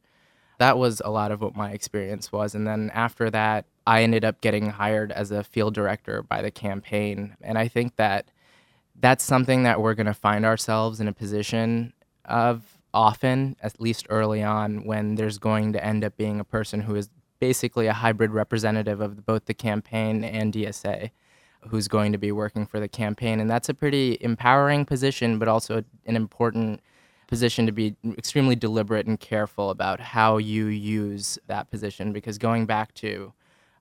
that was a lot of what my experience was. And then after that, I ended up getting hired as a field director by the campaign. And I think that that's something that we're going to find ourselves in a position of often, at least early on, when there's going to end up being a person who is basically a hybrid representative of both the campaign and DSA who's going to be working for the campaign. And that's a pretty empowering position, but also an important position to be extremely deliberate and careful about how you use that position because going back to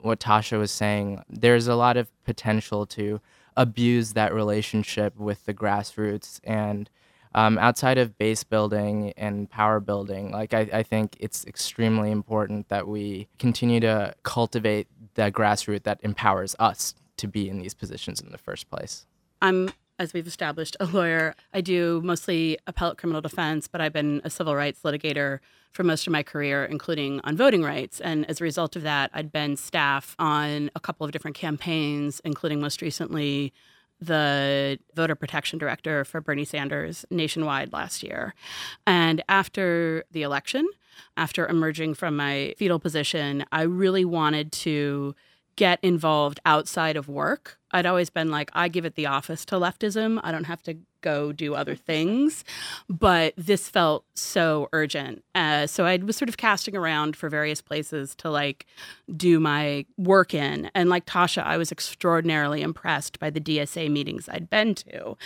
what Tasha was saying, there's a lot of potential to abuse that relationship with the grassroots and um, outside of base building and power building, like I, I think it's extremely important that we continue to cultivate that grassroots that empowers us to be in these positions in the first place. I'm as we've established, a lawyer. I do mostly appellate criminal defense, but I've been a civil rights litigator for most of my career, including on voting rights. And as a result of that, I'd been staff on a couple of different campaigns, including most recently the voter protection director for Bernie Sanders nationwide last year. And after the election, after emerging from my fetal position, I really wanted to get involved outside of work. I'd always been like, I give it the office to leftism. I don't have to go do other things. But this felt so urgent. Uh, so I was sort of casting around for various places to like do my work in. And like Tasha, I was extraordinarily impressed by the DSA meetings I'd been to.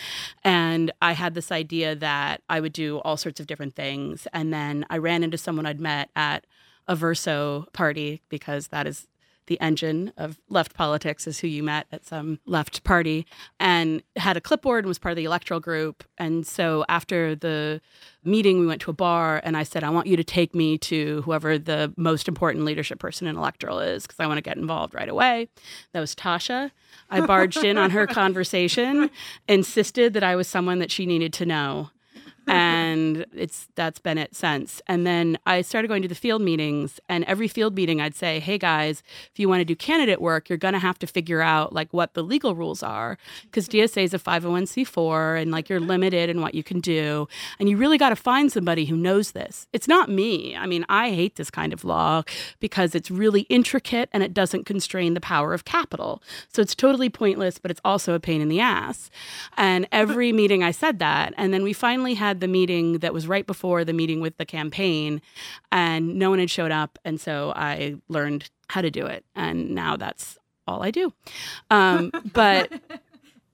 And I had this idea that I would do all sorts of different things. And then I ran into someone I'd met at a Verso party because that is the engine of left politics is who you met at some left party and had a clipboard and was part of the electoral group. And so after the meeting, we went to a bar and I said, I want you to take me to whoever the most important leadership person in electoral is because I want to get involved right away. That was Tasha. I barged in on her conversation, insisted that I was someone that she needed to know and it's that's been it since. And then I started going to the field meetings, and every field meeting I'd say, "Hey guys, if you want to do candidate work, you're going to have to figure out like what the legal rules are because mm-hmm. DSA is a 501c4 and like you're limited in what you can do, and you really got to find somebody who knows this. It's not me. I mean, I hate this kind of law because it's really intricate and it doesn't constrain the power of capital. So it's totally pointless, but it's also a pain in the ass. And every meeting I said that, and then we finally had had the meeting that was right before the meeting with the campaign, and no one had showed up. And so I learned how to do it. And now that's all I do. Um, but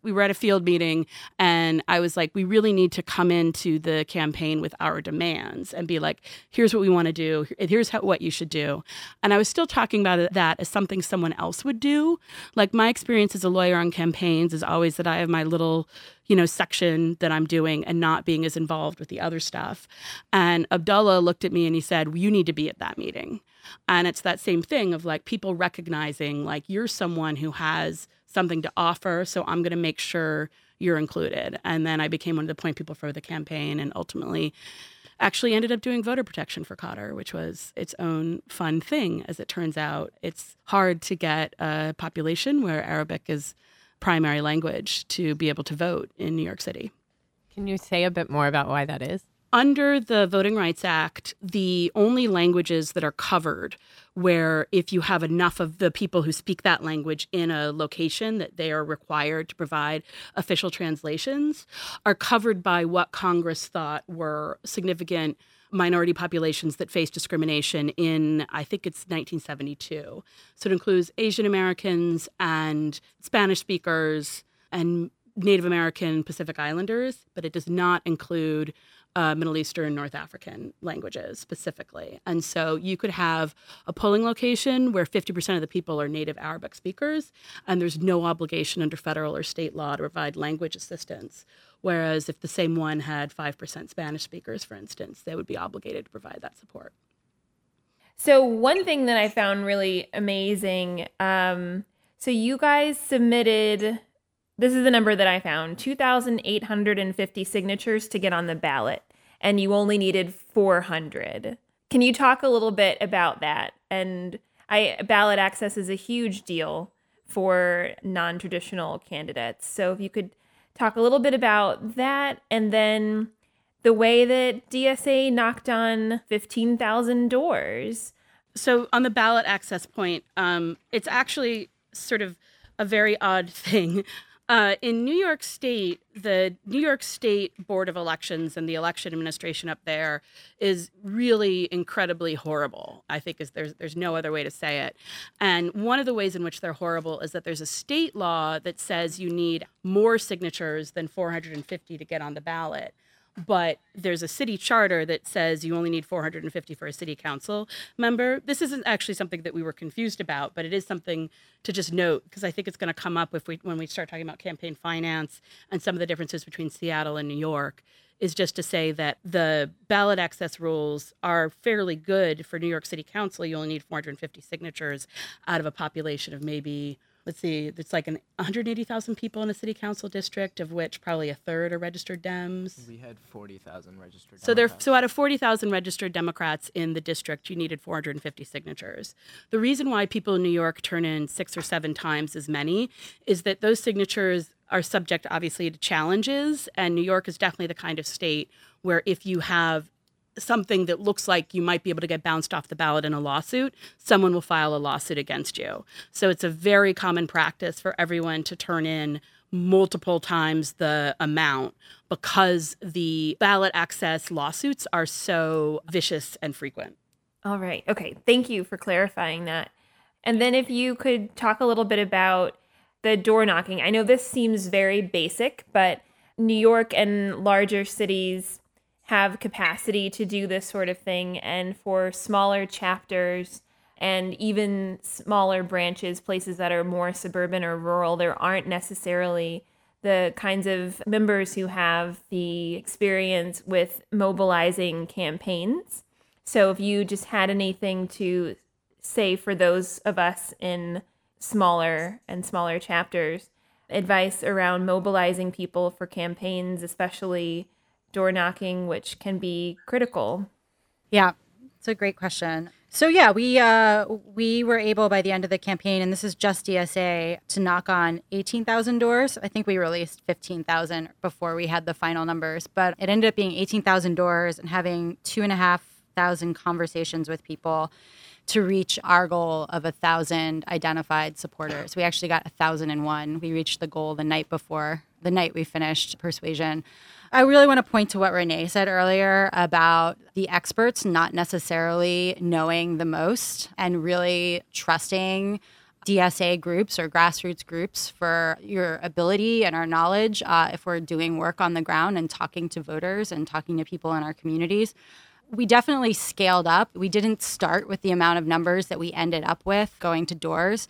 we were at a field meeting and I was like, we really need to come into the campaign with our demands and be like, here's what we want to do. Here's how, what you should do. And I was still talking about that as something someone else would do. Like my experience as a lawyer on campaigns is always that I have my little, you know, section that I'm doing and not being as involved with the other stuff. And Abdullah looked at me and he said, well, you need to be at that meeting. And it's that same thing of like people recognizing like you're someone who has something to offer. So I'm going to make sure you're included. And then I became one of the point people for the campaign and ultimately actually ended up doing voter protection for Khader, which was its own fun thing. As it turns out, it's hard to get a population where Arabic is primary language to be able to vote in New York City. Can you say a bit more about why that is? Under the Voting Rights Act, the only languages that are covered where if you have enough of the people who speak that language in a location that they are required to provide official translations are covered by what Congress thought were significant minority populations that face discrimination in, I think it's 1972. So it includes Asian Americans and Spanish speakers and Native American Pacific Islanders, but it does not include uh, Middle Eastern, and North African languages specifically. And so you could have a polling location where 50% of the people are native Arabic speakers, and there's no obligation under federal or state law to provide language assistance. Whereas if the same one had 5% Spanish speakers, for instance, they would be obligated to provide that support. So, one thing that I found really amazing um, so you guys submitted this is the number that I found 2,850 signatures to get on the ballot, and you only needed 400. Can you talk a little bit about that? And I ballot access is a huge deal for non-traditional candidates. So if you could talk a little bit about that and then the way that DSA knocked on 15,000 doors. So on the ballot access point, um, it's actually sort of a very odd thing. Uh, in New York State, the New York State Board of Elections and the election administration up there is really incredibly horrible. I think is there's there's no other way to say it. And one of the ways in which they're horrible is that there's a state law that says you need more signatures than 450 to get on the ballot but there's a city charter that says you only need 450 for a city council member. This isn't actually something that we were confused about, but it is something to just note because I think it's going to come up if we when we start talking about campaign finance and some of the differences between Seattle and New York is just to say that the ballot access rules are fairly good for New York City Council. You only need 450 signatures out of a population of maybe let's see, it's like an 180,000 people in a city council district, of which probably a third are registered Dems. We had 40,000 registered. So there, so out of 40,000 registered Democrats in the district, you needed 450 signatures. The reason why people in New York turn in six or seven times as many is that those signatures are subject, obviously, to challenges, and New York is definitely the kind of state where if you have something that looks like you might be able to get bounced off the ballot in a lawsuit, someone will file a lawsuit against you. So it's a very common practice for everyone to turn in multiple times the amount because the ballot access lawsuits are so vicious and frequent. All right. Okay. Thank you for clarifying that. And then if you could talk a little bit about the door knocking. I know this seems very basic, but New York and larger cities have capacity to do this sort of thing. And for smaller chapters and even smaller branches, places that are more suburban or rural, there aren't necessarily the kinds of members who have the experience with mobilizing campaigns. So if you just had anything to say for those of us in smaller and smaller chapters, advice around mobilizing people for campaigns, especially door knocking, which can be critical? Yeah, it's a great question. So yeah, we uh, we were able by the end of the campaign, and this is just DSA, to knock on eighteen thousand doors. I think we released fifteen thousand before we had the final numbers, but it ended up being eighteen thousand doors and having two and a half thousand conversations with people to reach our goal of a thousand identified supporters. We actually got a thousand and one. We reached the goal the night before the night we finished persuasion. I really want to point to what Renee said earlier about the experts not necessarily knowing the most and really trusting DSA groups or grassroots groups for your ability and our knowledge uh, if we're doing work on the ground and talking to voters and talking to people in our communities. We definitely scaled up. We didn't start with the amount of numbers that we ended up with going to doors.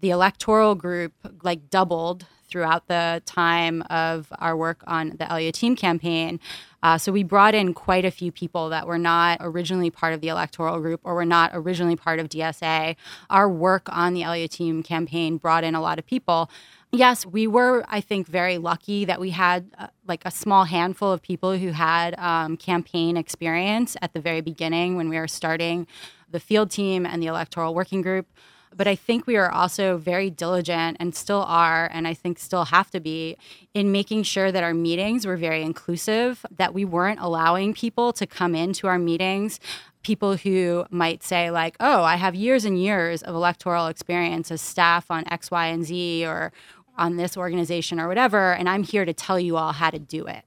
The electoral group like doubled throughout the time of our work on the El-Yateem campaign. Uh, so we brought in quite a few people that were not originally part of the electoral group or were not originally part of DSA. Our work on the El-Yateem campaign brought in a lot of people. Yes, we were, I think, very lucky that we had uh, like a small handful of people who had um, campaign experience at the very beginning when we were starting the field team and the electoral working group. But I think we are also very diligent and still are, and I think still have to be, in making sure that our meetings were very inclusive, that we weren't allowing people to come into our meetings people who might say like oh i have years and years of electoral experience as staff on x y and z or on this organization or whatever and i'm here to tell you all how to do it.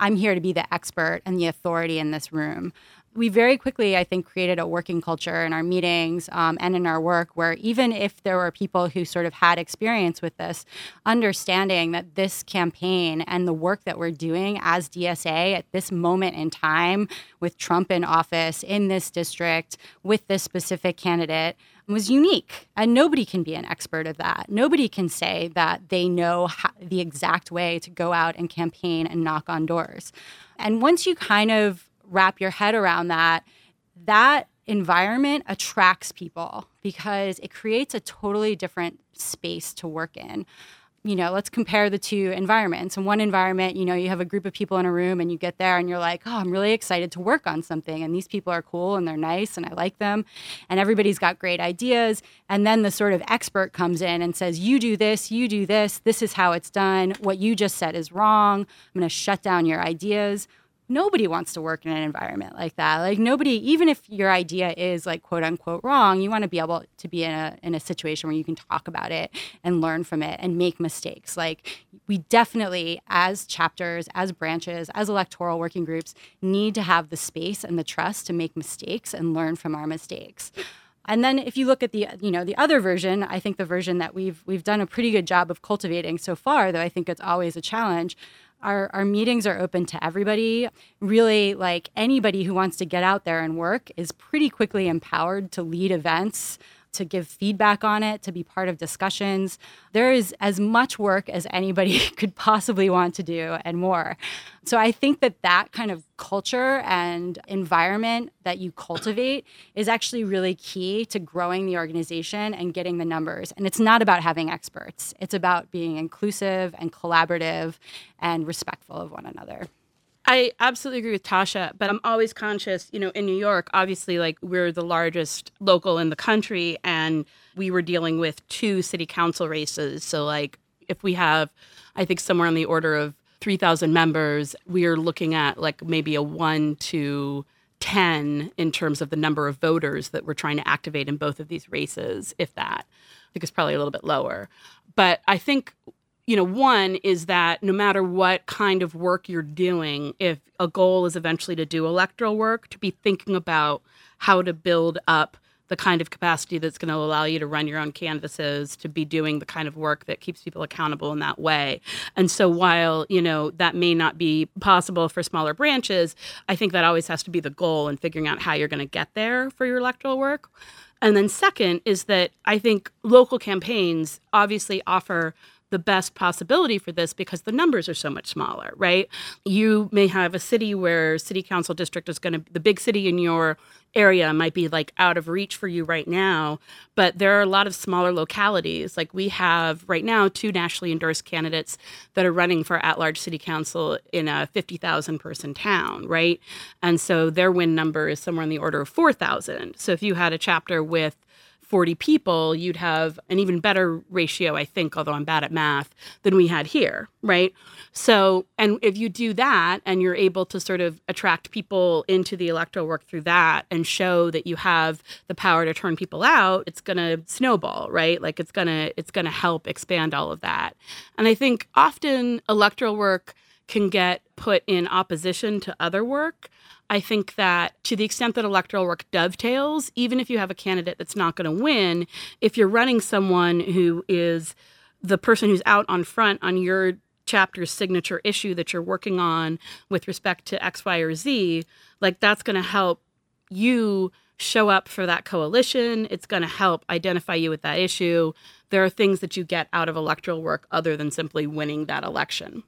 I'm here to be the expert and the authority in this room we very quickly, I think, created a working culture in our meetings um, and in our work where even if there were people who sort of had experience with this, understanding that this campaign and the work that we're doing as DSA at this moment in time with Trump in office in this district with this specific candidate was unique. And nobody can be an expert of that. Nobody can say that they know how, the exact way to go out and campaign and knock on doors. And once you kind of wrap your head around that, that environment attracts people because it creates a totally different space to work in. You know, let's compare the two environments. In one environment, you know, you have a group of people in a room and you get there and you're like, oh, I'm really excited to work on something. And these people are cool and they're nice and I like them. And everybody's got great ideas. And then the sort of expert comes in and says, you do this, you do this, this is how it's done. What you just said is wrong. I'm going to shut down your ideas nobody wants to work in an environment like that. Like nobody, even if your idea is like quote unquote wrong, you want to be able to be in a in a situation where you can talk about it and learn from it and make mistakes. Like we definitely, as chapters, as branches, as electoral working groups, need to have the space and the trust to make mistakes and learn from our mistakes. And then if you look at the you know the other version, I think the version that we've we've done a pretty good job of cultivating so far, though I think it's always a challenge, our, our meetings are open to everybody. Really, like anybody who wants to get out there and work is pretty quickly empowered to lead events, to give feedback on it, to be part of discussions. There is as much work as anybody could possibly want to do and more. So I think that that kind of culture and environment that you cultivate is actually really key to growing the organization and getting the numbers. And it's not about having experts, it's about being inclusive and collaborative and respectful of one another. I absolutely agree with Tascha, but I'm always conscious, you know, in New York, obviously, like we're the largest local in the country, and we were dealing with two city council races. So, like, if we have, I think, somewhere on the order of 3,000 members, we are looking at like maybe a one to 10 in terms of the number of voters that we're trying to activate in both of these races, if that. I think it's probably a little bit lower. But I think, you know, one is that no matter what kind of work you're doing, if a goal is eventually to do electoral work, to be thinking about how to build up the kind of capacity that's going to allow you to run your own canvases, to be doing the kind of work that keeps people accountable in that way. And so while, you know, that may not be possible for smaller branches, I think that always has to be the goal in figuring out how you're going to get there for your electoral work. And then second is that I think local campaigns obviously offer the best possibility for this because the numbers are so much smaller, right? You may have a city where city council district is going to the big city in your area might be like out of reach for you right now, but there are a lot of smaller localities. Like we have right now two nationally endorsed candidates that are running for at-large city council in a 50,000 person town, right? And so their win number is somewhere in the order of 4,000. So if you had a chapter with 40 people, you'd have an even better ratio, I think, although I'm bad at math, than we had here, right? So, and if you do that and you're able to sort of attract people into the electoral work through that and show that you have the power to turn people out, it's going to snowball, right? Like it's going to it's going to help expand all of that. And I think often electoral work can get put in opposition to other work. I think that to the extent that electoral work dovetails, even if you have a candidate that's not going to win, if you're running someone who is the person who's out on front on your chapter's signature issue that you're working on with respect to X, Y, or Z, like that's going to help you show up for that coalition. It's going to help identify you with that issue. There are things that you get out of electoral work other than simply winning that election.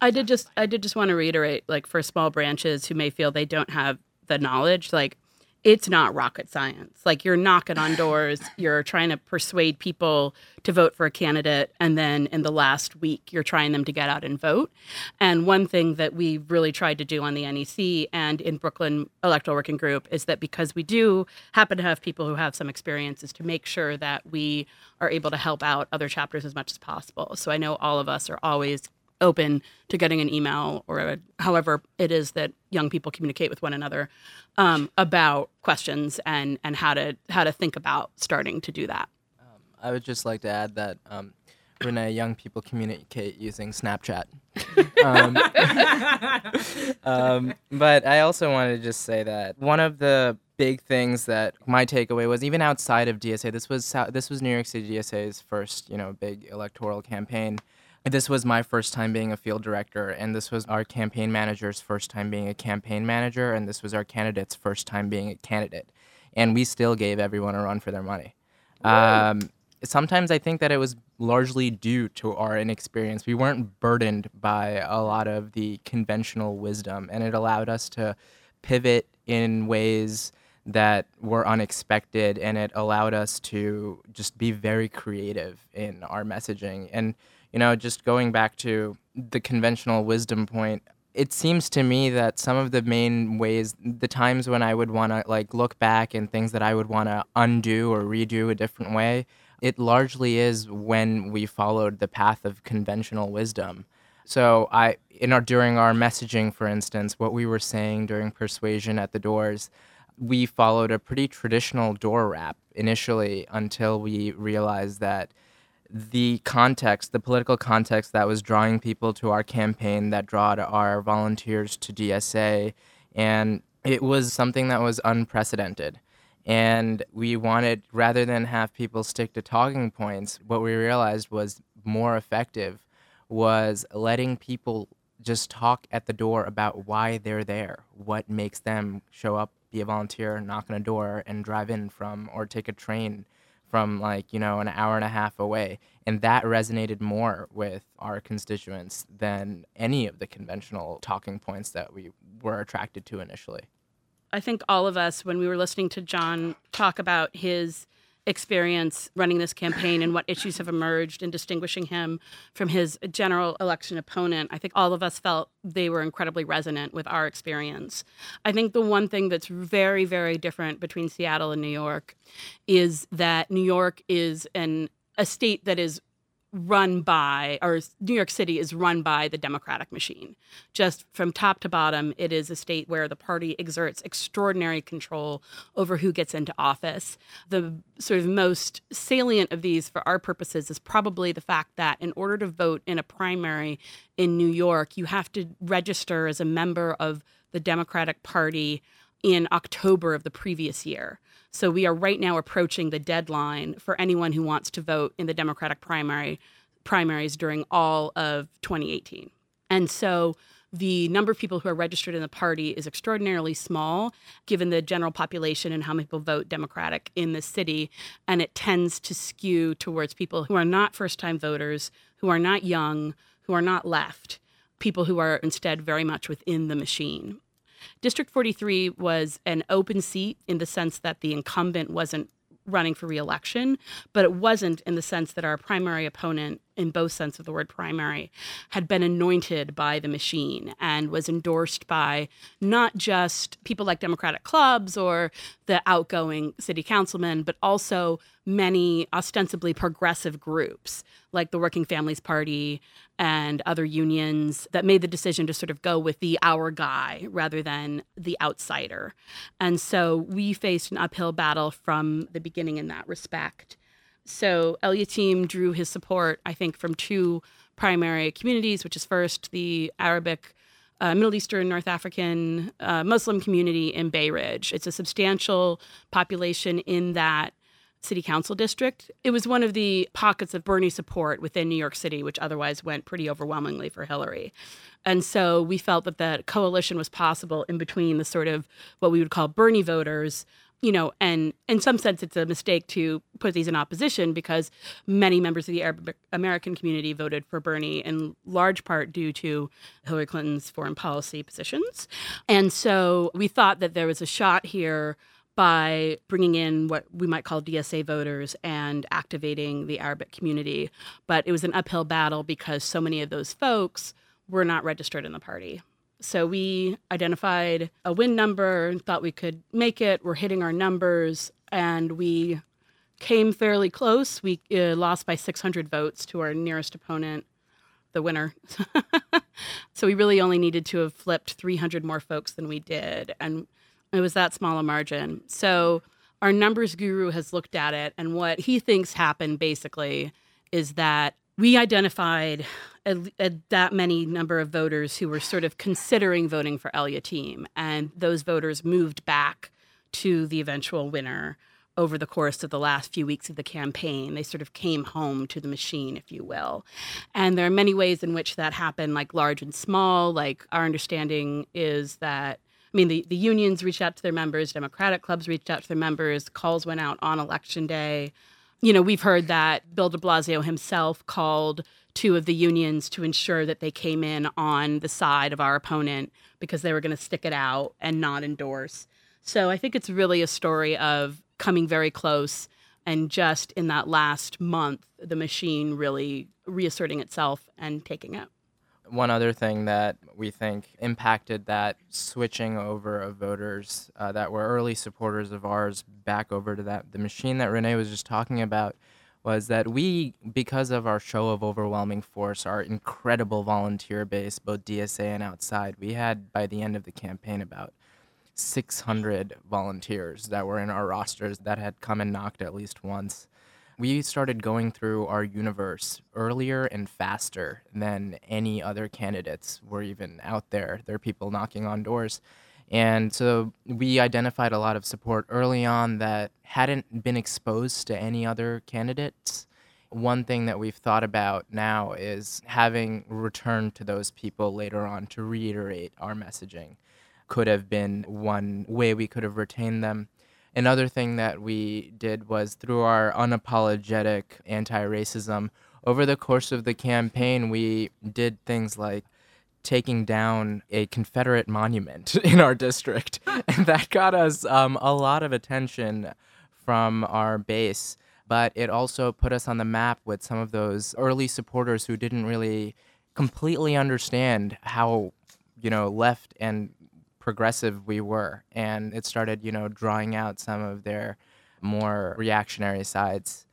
I did just I did just want to reiterate like for small branches who may feel they don't have the knowledge like it's not rocket science. Like you're knocking on doors, you're trying to persuade people to vote for a candidate and then in the last week you're trying them to get out and vote. And one thing that we really tried to do on the NEC and in Brooklyn Electoral Working Group is that because we do happen to have people who have some experience is to make sure that we are able to help out other chapters as much as possible. So I know all of us are always open to getting an email or a, however it is that young people communicate with one another um, about questions and and how to how to think about starting to do that. Um, I would just like to add that um, Renee, young people communicate using Snapchat. um, um, but I also wanted to just say that one of the big things that my takeaway was even outside of DSA, this was this was New York City DSA's first you know big electoral campaign. This was my first time being a field director, and this was our campaign manager's first time being a campaign manager, and this was our candidate's first time being a candidate. And we still gave everyone a run for their money. Um, sometimes I think that it was largely due to our inexperience. We weren't burdened by a lot of the conventional wisdom, and it allowed us to pivot in ways that were unexpected, and it allowed us to just be very creative in our messaging. And you know, just going back to the conventional wisdom point, it seems to me that some of the main ways, the times when I would want to like look back and things that I would want to undo or redo a different way, it largely is when we followed the path of conventional wisdom. So I, in our during our messaging, for instance, what we were saying during persuasion at the doors, we followed a pretty traditional door rap initially until we realized that the context, the political context that was drawing people to our campaign, that drawed our volunteers to DSA, and it was something that was unprecedented. And we wanted, rather than have people stick to talking points, what we realized was more effective was letting people just talk at the door about why they're there, what makes them show up, be a volunteer, knock on a door, and drive in from, or take a train from like you know an hour and a half away and that resonated more with our constituents than any of the conventional talking points that we were attracted to initially. I think all of us when we were listening to Jon talk about his experience running this campaign and what issues have emerged in distinguishing him from his general election opponent, I think all of us felt they were incredibly resonant with our experience. I think the one thing that's very, very different between Seattle and New York is that New York is an a state that is run by, or New York City is run by the Democratic machine. Just from top to bottom, it is a state where the party exerts extraordinary control over who gets into office. The sort of most salient of these for our purposes is probably the fact that in order to vote in a primary in New York, you have to register as a member of the Democratic Party in October of the previous year. So we are right now approaching the deadline for anyone who wants to vote in the Democratic primary primaries during all of 2018. And so the number of people who are registered in the party is extraordinarily small given the general population and how many people vote Democratic in the city. And it tends to skew towards people who are not first time voters, who are not young, who are not left, people who are instead very much within the machine. District 43 was an open seat in the sense that the incumbent wasn't running for reelection, but it wasn't in the sense that our primary opponent, in both sense of the word primary, had been anointed by the machine and was endorsed by not just people like Democratic clubs or the outgoing city councilmen, but also many ostensibly progressive groups like the Working Families Party and other unions that made the decision to sort of go with the our guy rather than the outsider. And so we faced an uphill battle from the beginning in that respect. So El-Yateem drew his support, I think, from two primary communities, which is first the Arabic uh, Middle Eastern, North African, uh, Muslim community in Bay Ridge. It's a substantial population in that city council district. It was one of the pockets of Bernie support within New York City, which otherwise went pretty overwhelmingly for Hillary. And so we felt that that coalition was possible in between the sort of what we would call Bernie voters. You know, and in some sense, it's a mistake to put these in opposition because many members of the Arab American community voted for Bernie in large part due to Hillary Clinton's foreign policy positions. And so we thought that there was a shot here by bringing in what we might call DSA voters and activating the Arabic community. But it was an uphill battle because so many of those folks were not registered in the party. So we identified a win number, and thought we could make it. We're hitting our numbers, and we came fairly close. We uh, lost by 600 votes to our nearest opponent, the winner. so we really only needed to have flipped 300 more folks than we did. And it was that small a margin. So our numbers guru has looked at it, and what he thinks happened basically is that we identified a, a, that many number of voters who were sort of considering voting for El-Yateem, and those voters moved back to the eventual winner over the course of the last few weeks of the campaign. They sort of came home to the machine, if you will. And there are many ways in which that happened, like large and small. Like our understanding is that I mean, the, the unions reached out to their members, Democratic clubs reached out to their members, calls went out on election day. You know, we've heard that Bill de Blasio himself called two of the unions to ensure that they came in on the side of our opponent because they were going to stick it out and not endorse. So I think it's really a story of coming very close and just in that last month, the machine really reasserting itself and taking it one other thing that we think impacted that switching over of voters uh, that were early supporters of ours back over to that the machine that Renee was just talking about was that we because of our show of overwhelming force our incredible volunteer base both DSA and outside we had by the end of the campaign about 600 volunteers that were in our rosters that had come and knocked at least once we started going through our universe earlier and faster than any other candidates were even out there. There are people knocking on doors. And so we identified a lot of support early on that hadn't been exposed to any other candidates. One thing that we've thought about now is having returned to those people later on to reiterate our messaging could have been one way we could have retained them. Another thing that we did was through our unapologetic anti racism, over the course of the campaign, we did things like taking down a Confederate monument in our district. and that got us um, a lot of attention from our base. But it also put us on the map with some of those early supporters who didn't really completely understand how, you know, left and progressive we were. And it started, you know, drawing out some of their more reactionary sides.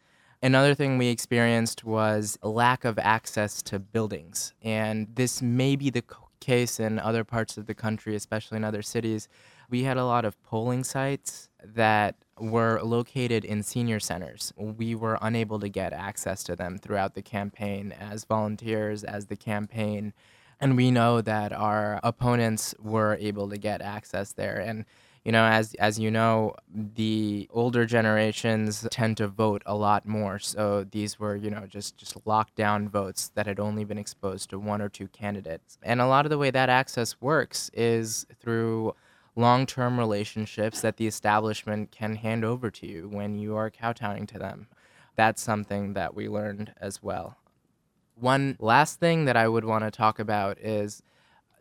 Another thing we experienced was lack of access to buildings. And this may be the case in other parts of the country, especially in other cities. We had a lot of polling sites that were located in senior centers. We were unable to get access to them throughout the campaign as volunteers, as the campaign. And we know that our opponents were able to get access there. And you know, as as you know, the older generations tend to vote a lot more. So these were, you know, just just lockdown votes that had only been exposed to one or two candidates. And a lot of the way that access works is through long-term relationships that the establishment can hand over to you when you are kowtowing to them. That's something that we learned as well. One last thing that I would want to talk about is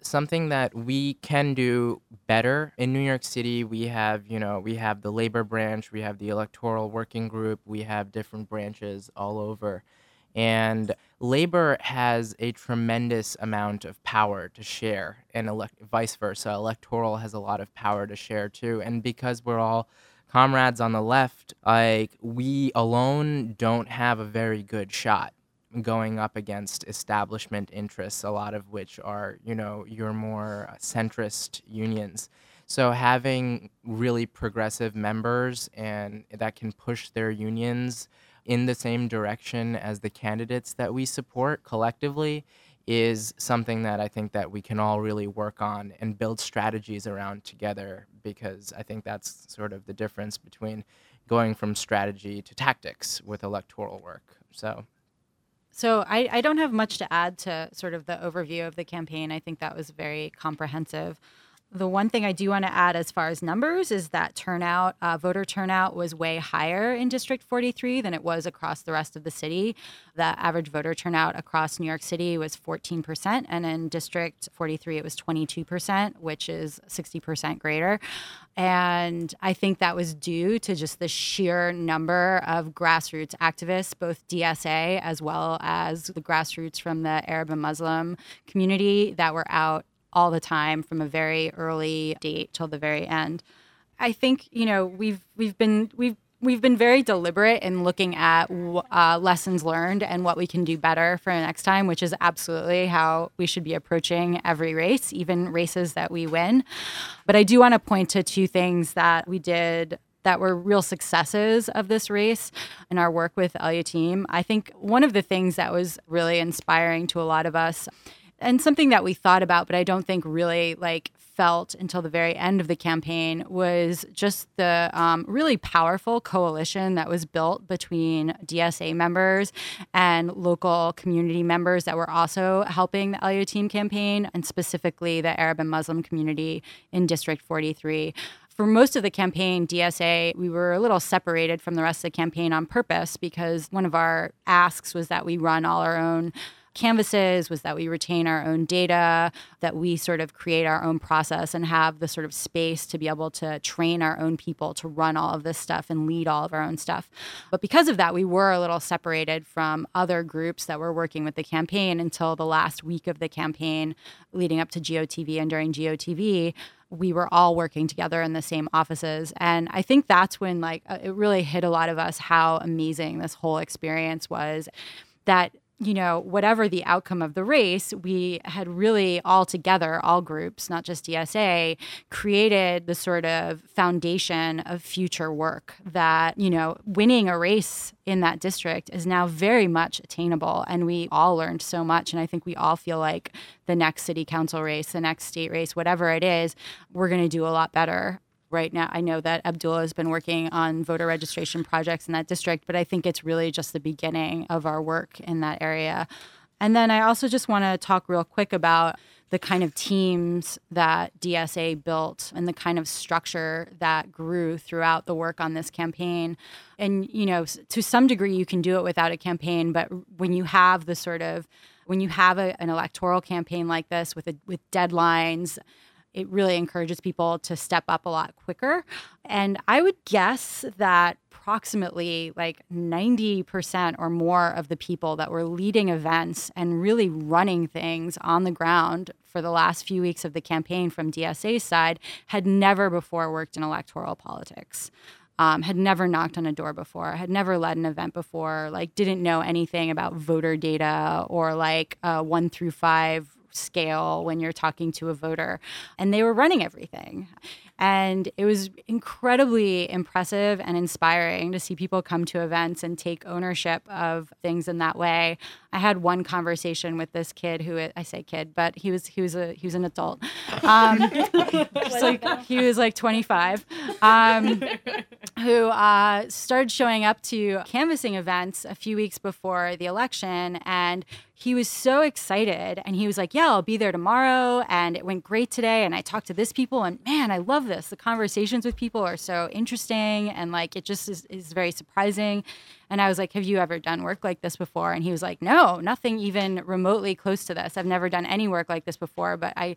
something that we can do better in New York City. We have, you know, we have the labor branch, we have the electoral working group, we have different branches all over. And labor has a tremendous amount of power to share, and elect- vice versa. Electoral has a lot of power to share too. And because we're all comrades on the left, like we alone don't have a very good shot going up against establishment interests, a lot of which are, you know, your more uh, centrist unions. So having really progressive members and that can push their unions in the same direction as the candidates that we support collectively is something that I think that we can all really work on and build strategies around together because I think that's sort of the difference between going from strategy to tactics with electoral work. So so I, I don't have much to add to sort of the overview of the campaign. I think that was very comprehensive. The one thing I do want to add as far as numbers is that turnout, uh, voter turnout was way higher in District 43 than it was across the rest of the city. The average voter turnout across New York City was 14%, and in District 43 it was 22%, which is 60% greater. And I think that was due to just the sheer number of grassroots activists, both DSA as well as the grassroots from the Arab and Muslim community that were out all the time from a very early date till the very end. I think you know we've we've been we've we've been very deliberate in looking at uh, lessons learned and what we can do better for next time, which is absolutely how we should be approaching every race, even races that we win. But I do want to point to two things that we did that were real successes of this race and our work with El-Yateem. I think one of the things that was really inspiring to a lot of us and something that we thought about, but I don't think really like felt until the very end of the campaign was just the um, really powerful coalition that was built between DSA members and local community members that were also helping the El-Yateem campaign, and specifically the Arab and Muslim community in District 43 for most of the campaign, DSA, we were a little separated from the rest of the campaign on purpose because one of our asks was that we run all our own canvases was that we retain our own data, that we sort of create our own process and have the sort of space to be able to train our own people to run all of this stuff and lead all of our own stuff. But because of that, we were a little separated from other groups that were working with the campaign until the last week of the campaign leading up to GOTV and during GOTV we were all working together in the same offices and i think that's when like uh, it really hit a lot of us how amazing this whole experience was that you know, whatever the outcome of the race, we had really all together, all groups, not just DSA, created the sort of foundation of future work that, you know, winning a race in that district is now very much attainable. And we all learned so much. And I think we all feel like the next city council race, the next state race, whatever it is, we're going to do a lot better right now. I know that Abdullah has been working on voter registration projects in that district, but I think it's really just the beginning of our work in that area. And then I also just want to talk real quick about the kind of teams that DSA built and the kind of structure that grew throughout the work on this campaign. And, you know, to some degree, you can do it without a campaign, but when you have the sort of when you have a, an electoral campaign like this with a, with deadlines it really encourages people to step up a lot quicker. And I would guess that approximately like 90% or more of the people that were leading events and really running things on the ground for the last few weeks of the campaign from DSA's side had never before worked in electoral politics. um, had never knocked on a door before, had never led an event before, like didn't know anything about voter data or like a one through five scale when you're talking to a voter. And they were running everything. And it was incredibly impressive and inspiring to see people come to events and take ownership of things in that way. I had one conversation with this kid who I say kid, but he was he was a he was an adult. Um, like he was like 25, um, who uh, started showing up to canvassing events a few weeks before the election, and he was so excited and he was like, Yeah, I'll be there tomorrow. And it went great today. And I talked to this people and man, I love this. The conversations with people are so interesting and like it just is, is very surprising. And I was like, Have you ever done work like this before? And he was like, No, nothing even remotely close to this. I've never done any work like this before, but I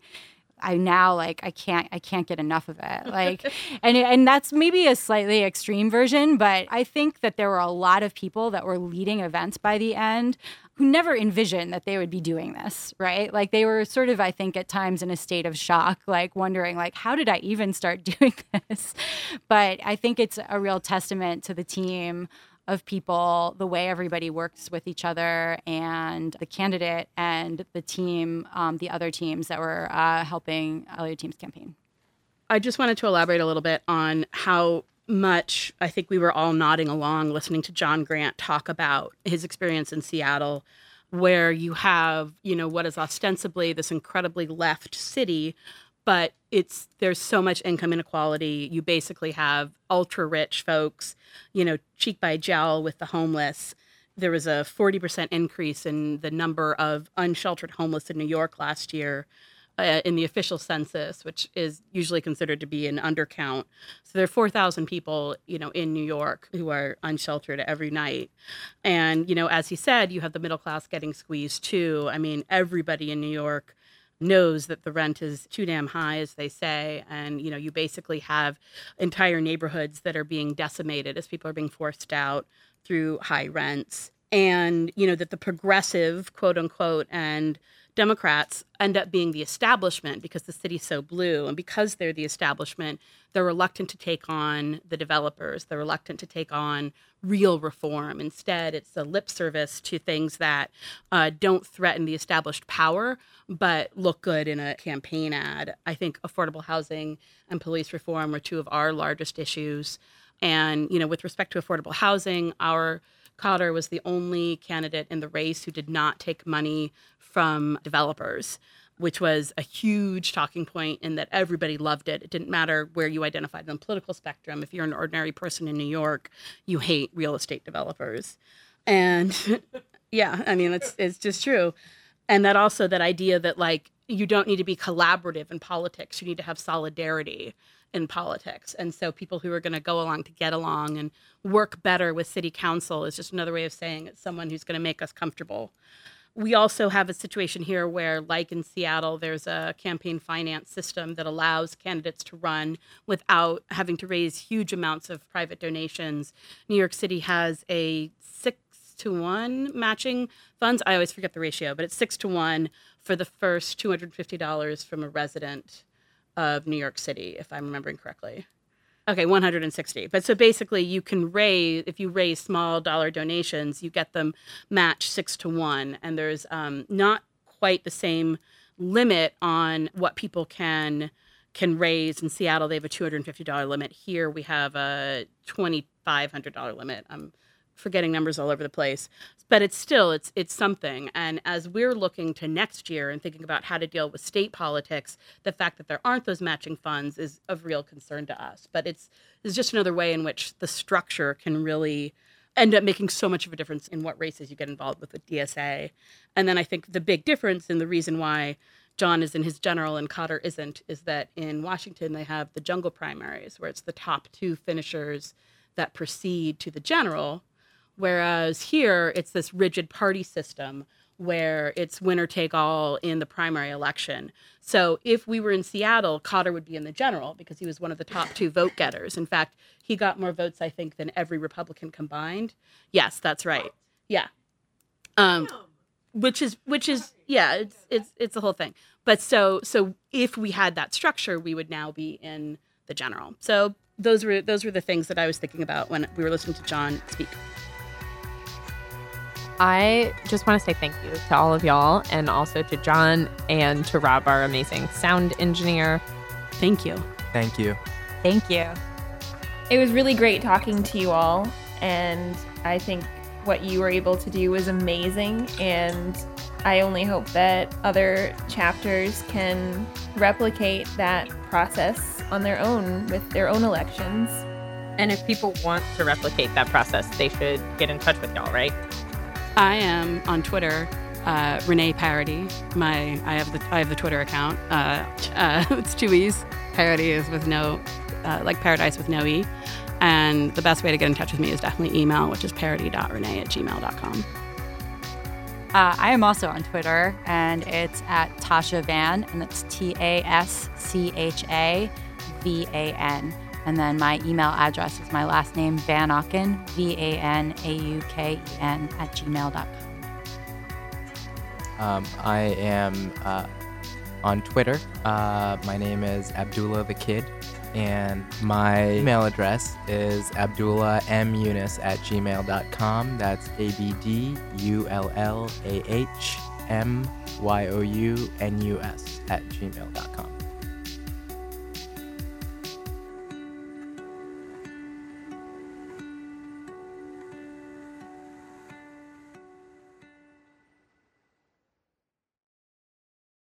I now like I can't I can't get enough of it. Like and and that's maybe a slightly extreme version, but I think that there were a lot of people that were leading events by the end who never envisioned that they would be doing this, right? Like they were sort of I think at times in a state of shock, like wondering like how did I even start doing this? But I think it's a real testament to the team of people, the way everybody works with each other, and the candidate and the team, um, the other teams that were uh, helping El-Yateem's campaign. I just wanted to elaborate a little bit on how much I think we were all nodding along listening to Jon Grant talk about his experience in Seattle, where you have, you know, what is ostensibly this incredibly left city but it's there's so much income inequality. You basically have ultra rich folks, you know, cheek by jowl with the homeless. There was a 40% increase in the number of unsheltered homeless in New York last year. Uh, in the official census, which is usually considered to be an undercount. So there are 4,000 people, you know, in New York who are unsheltered every night. And, you know, as he said, you have the middle class getting squeezed too. I mean, everybody in New York knows that the rent is too damn high as they say and you know you basically have entire neighborhoods that are being decimated as people are being forced out through high rents and you know that the progressive quote unquote and Democrats end up being the establishment because the city's so blue. And because they're the establishment, they're reluctant to take on the developers. They're reluctant to take on real reform. Instead, it's a lip service to things that uh, don't threaten the established power, but look good in a campaign ad. I think affordable housing and police reform are two of our largest issues. And, you know, with respect to affordable housing, our Khader was the only candidate in the race who did not take money from developers, which was a huge talking point in that everybody loved it. It didn't matter where you identified on the political spectrum. If you're an ordinary person in New York, you hate real estate developers. And yeah, I mean, it's, it's just true. And that also, that idea that like you don't need to be collaborative in politics, you need to have solidarity in politics. And so people who are going to go along to get along and work better with city council is just another way of saying it's someone who's going to make us comfortable. We also have a situation here where, like in Seattle, there's a campaign finance system that allows candidates to run without having to raise huge amounts of private donations. New York City has a six to one matching funds. I always forget the ratio, but it's six to one for the first $250 from a resident of New York City, if I'm remembering correctly. Okay, 160. But so basically, you can raise, if you raise small dollar donations, you get them matched six to one. And there's um, not quite the same limit on what people can can raise in Seattle. They have a $250 limit. Here we have a $2,500 limit. I'm forgetting numbers all over the place but it's still it's it's something. And as we're looking to next year and thinking about how to deal with state politics the fact that there aren't those matching funds is of real concern to us. But it's it's just another way in which the structure can really end up making so much of a difference in what races you get involved with with DSA and then I think the big difference and the reason why Jon is in his general and Khader isn't is that in Washington they have the jungle primaries where it's the top two finishers that proceed to the general Whereas here, it's this rigid party system where it's winner take all in the primary election. So if we were in Seattle, Khader would be in the general because he was one of the top two vote getters. In fact, he got more votes, I think, than every Republican combined. Yes, that's right. Yeah. Um, which is which is yeah, it's it's it's a whole thing. But so so if we had that structure, we would now be in the general. So those were those were the things that I was thinking about when we were listening to Jon speak. I just want to say thank you to all of y'all and also to Jon and to Rob, our amazing sound engineer. Thank you. Thank you. Thank you. It was really great talking to you all, and I think what you were able to do was amazing. And I only hope that other chapters can replicate that process on their own with their own elections. And if people want to replicate that process, they should get in touch with y'all, right? I am on Twitter, uh, Renee Paradis. My I have the I have the Twitter account. Uh, uh, it's two e's. Parody is with no, uh, like paradise with no e. And the best way to get in touch with me is definitely email, which is paradis.renee at gmail.com. Uh, I am also on Twitter, and it's at Tascha Van, and that's T A S C H A V A N. And then my email address is my last name, Van Auken, V A N A U K E N, at gmail.com. Um, I am uh, on Twitter. Uh, my name is Abdullah the Kid, and my email address is abdullahmyounus at gmail.com. That's A B D U L L A H M Y O U N U S at gmail.com.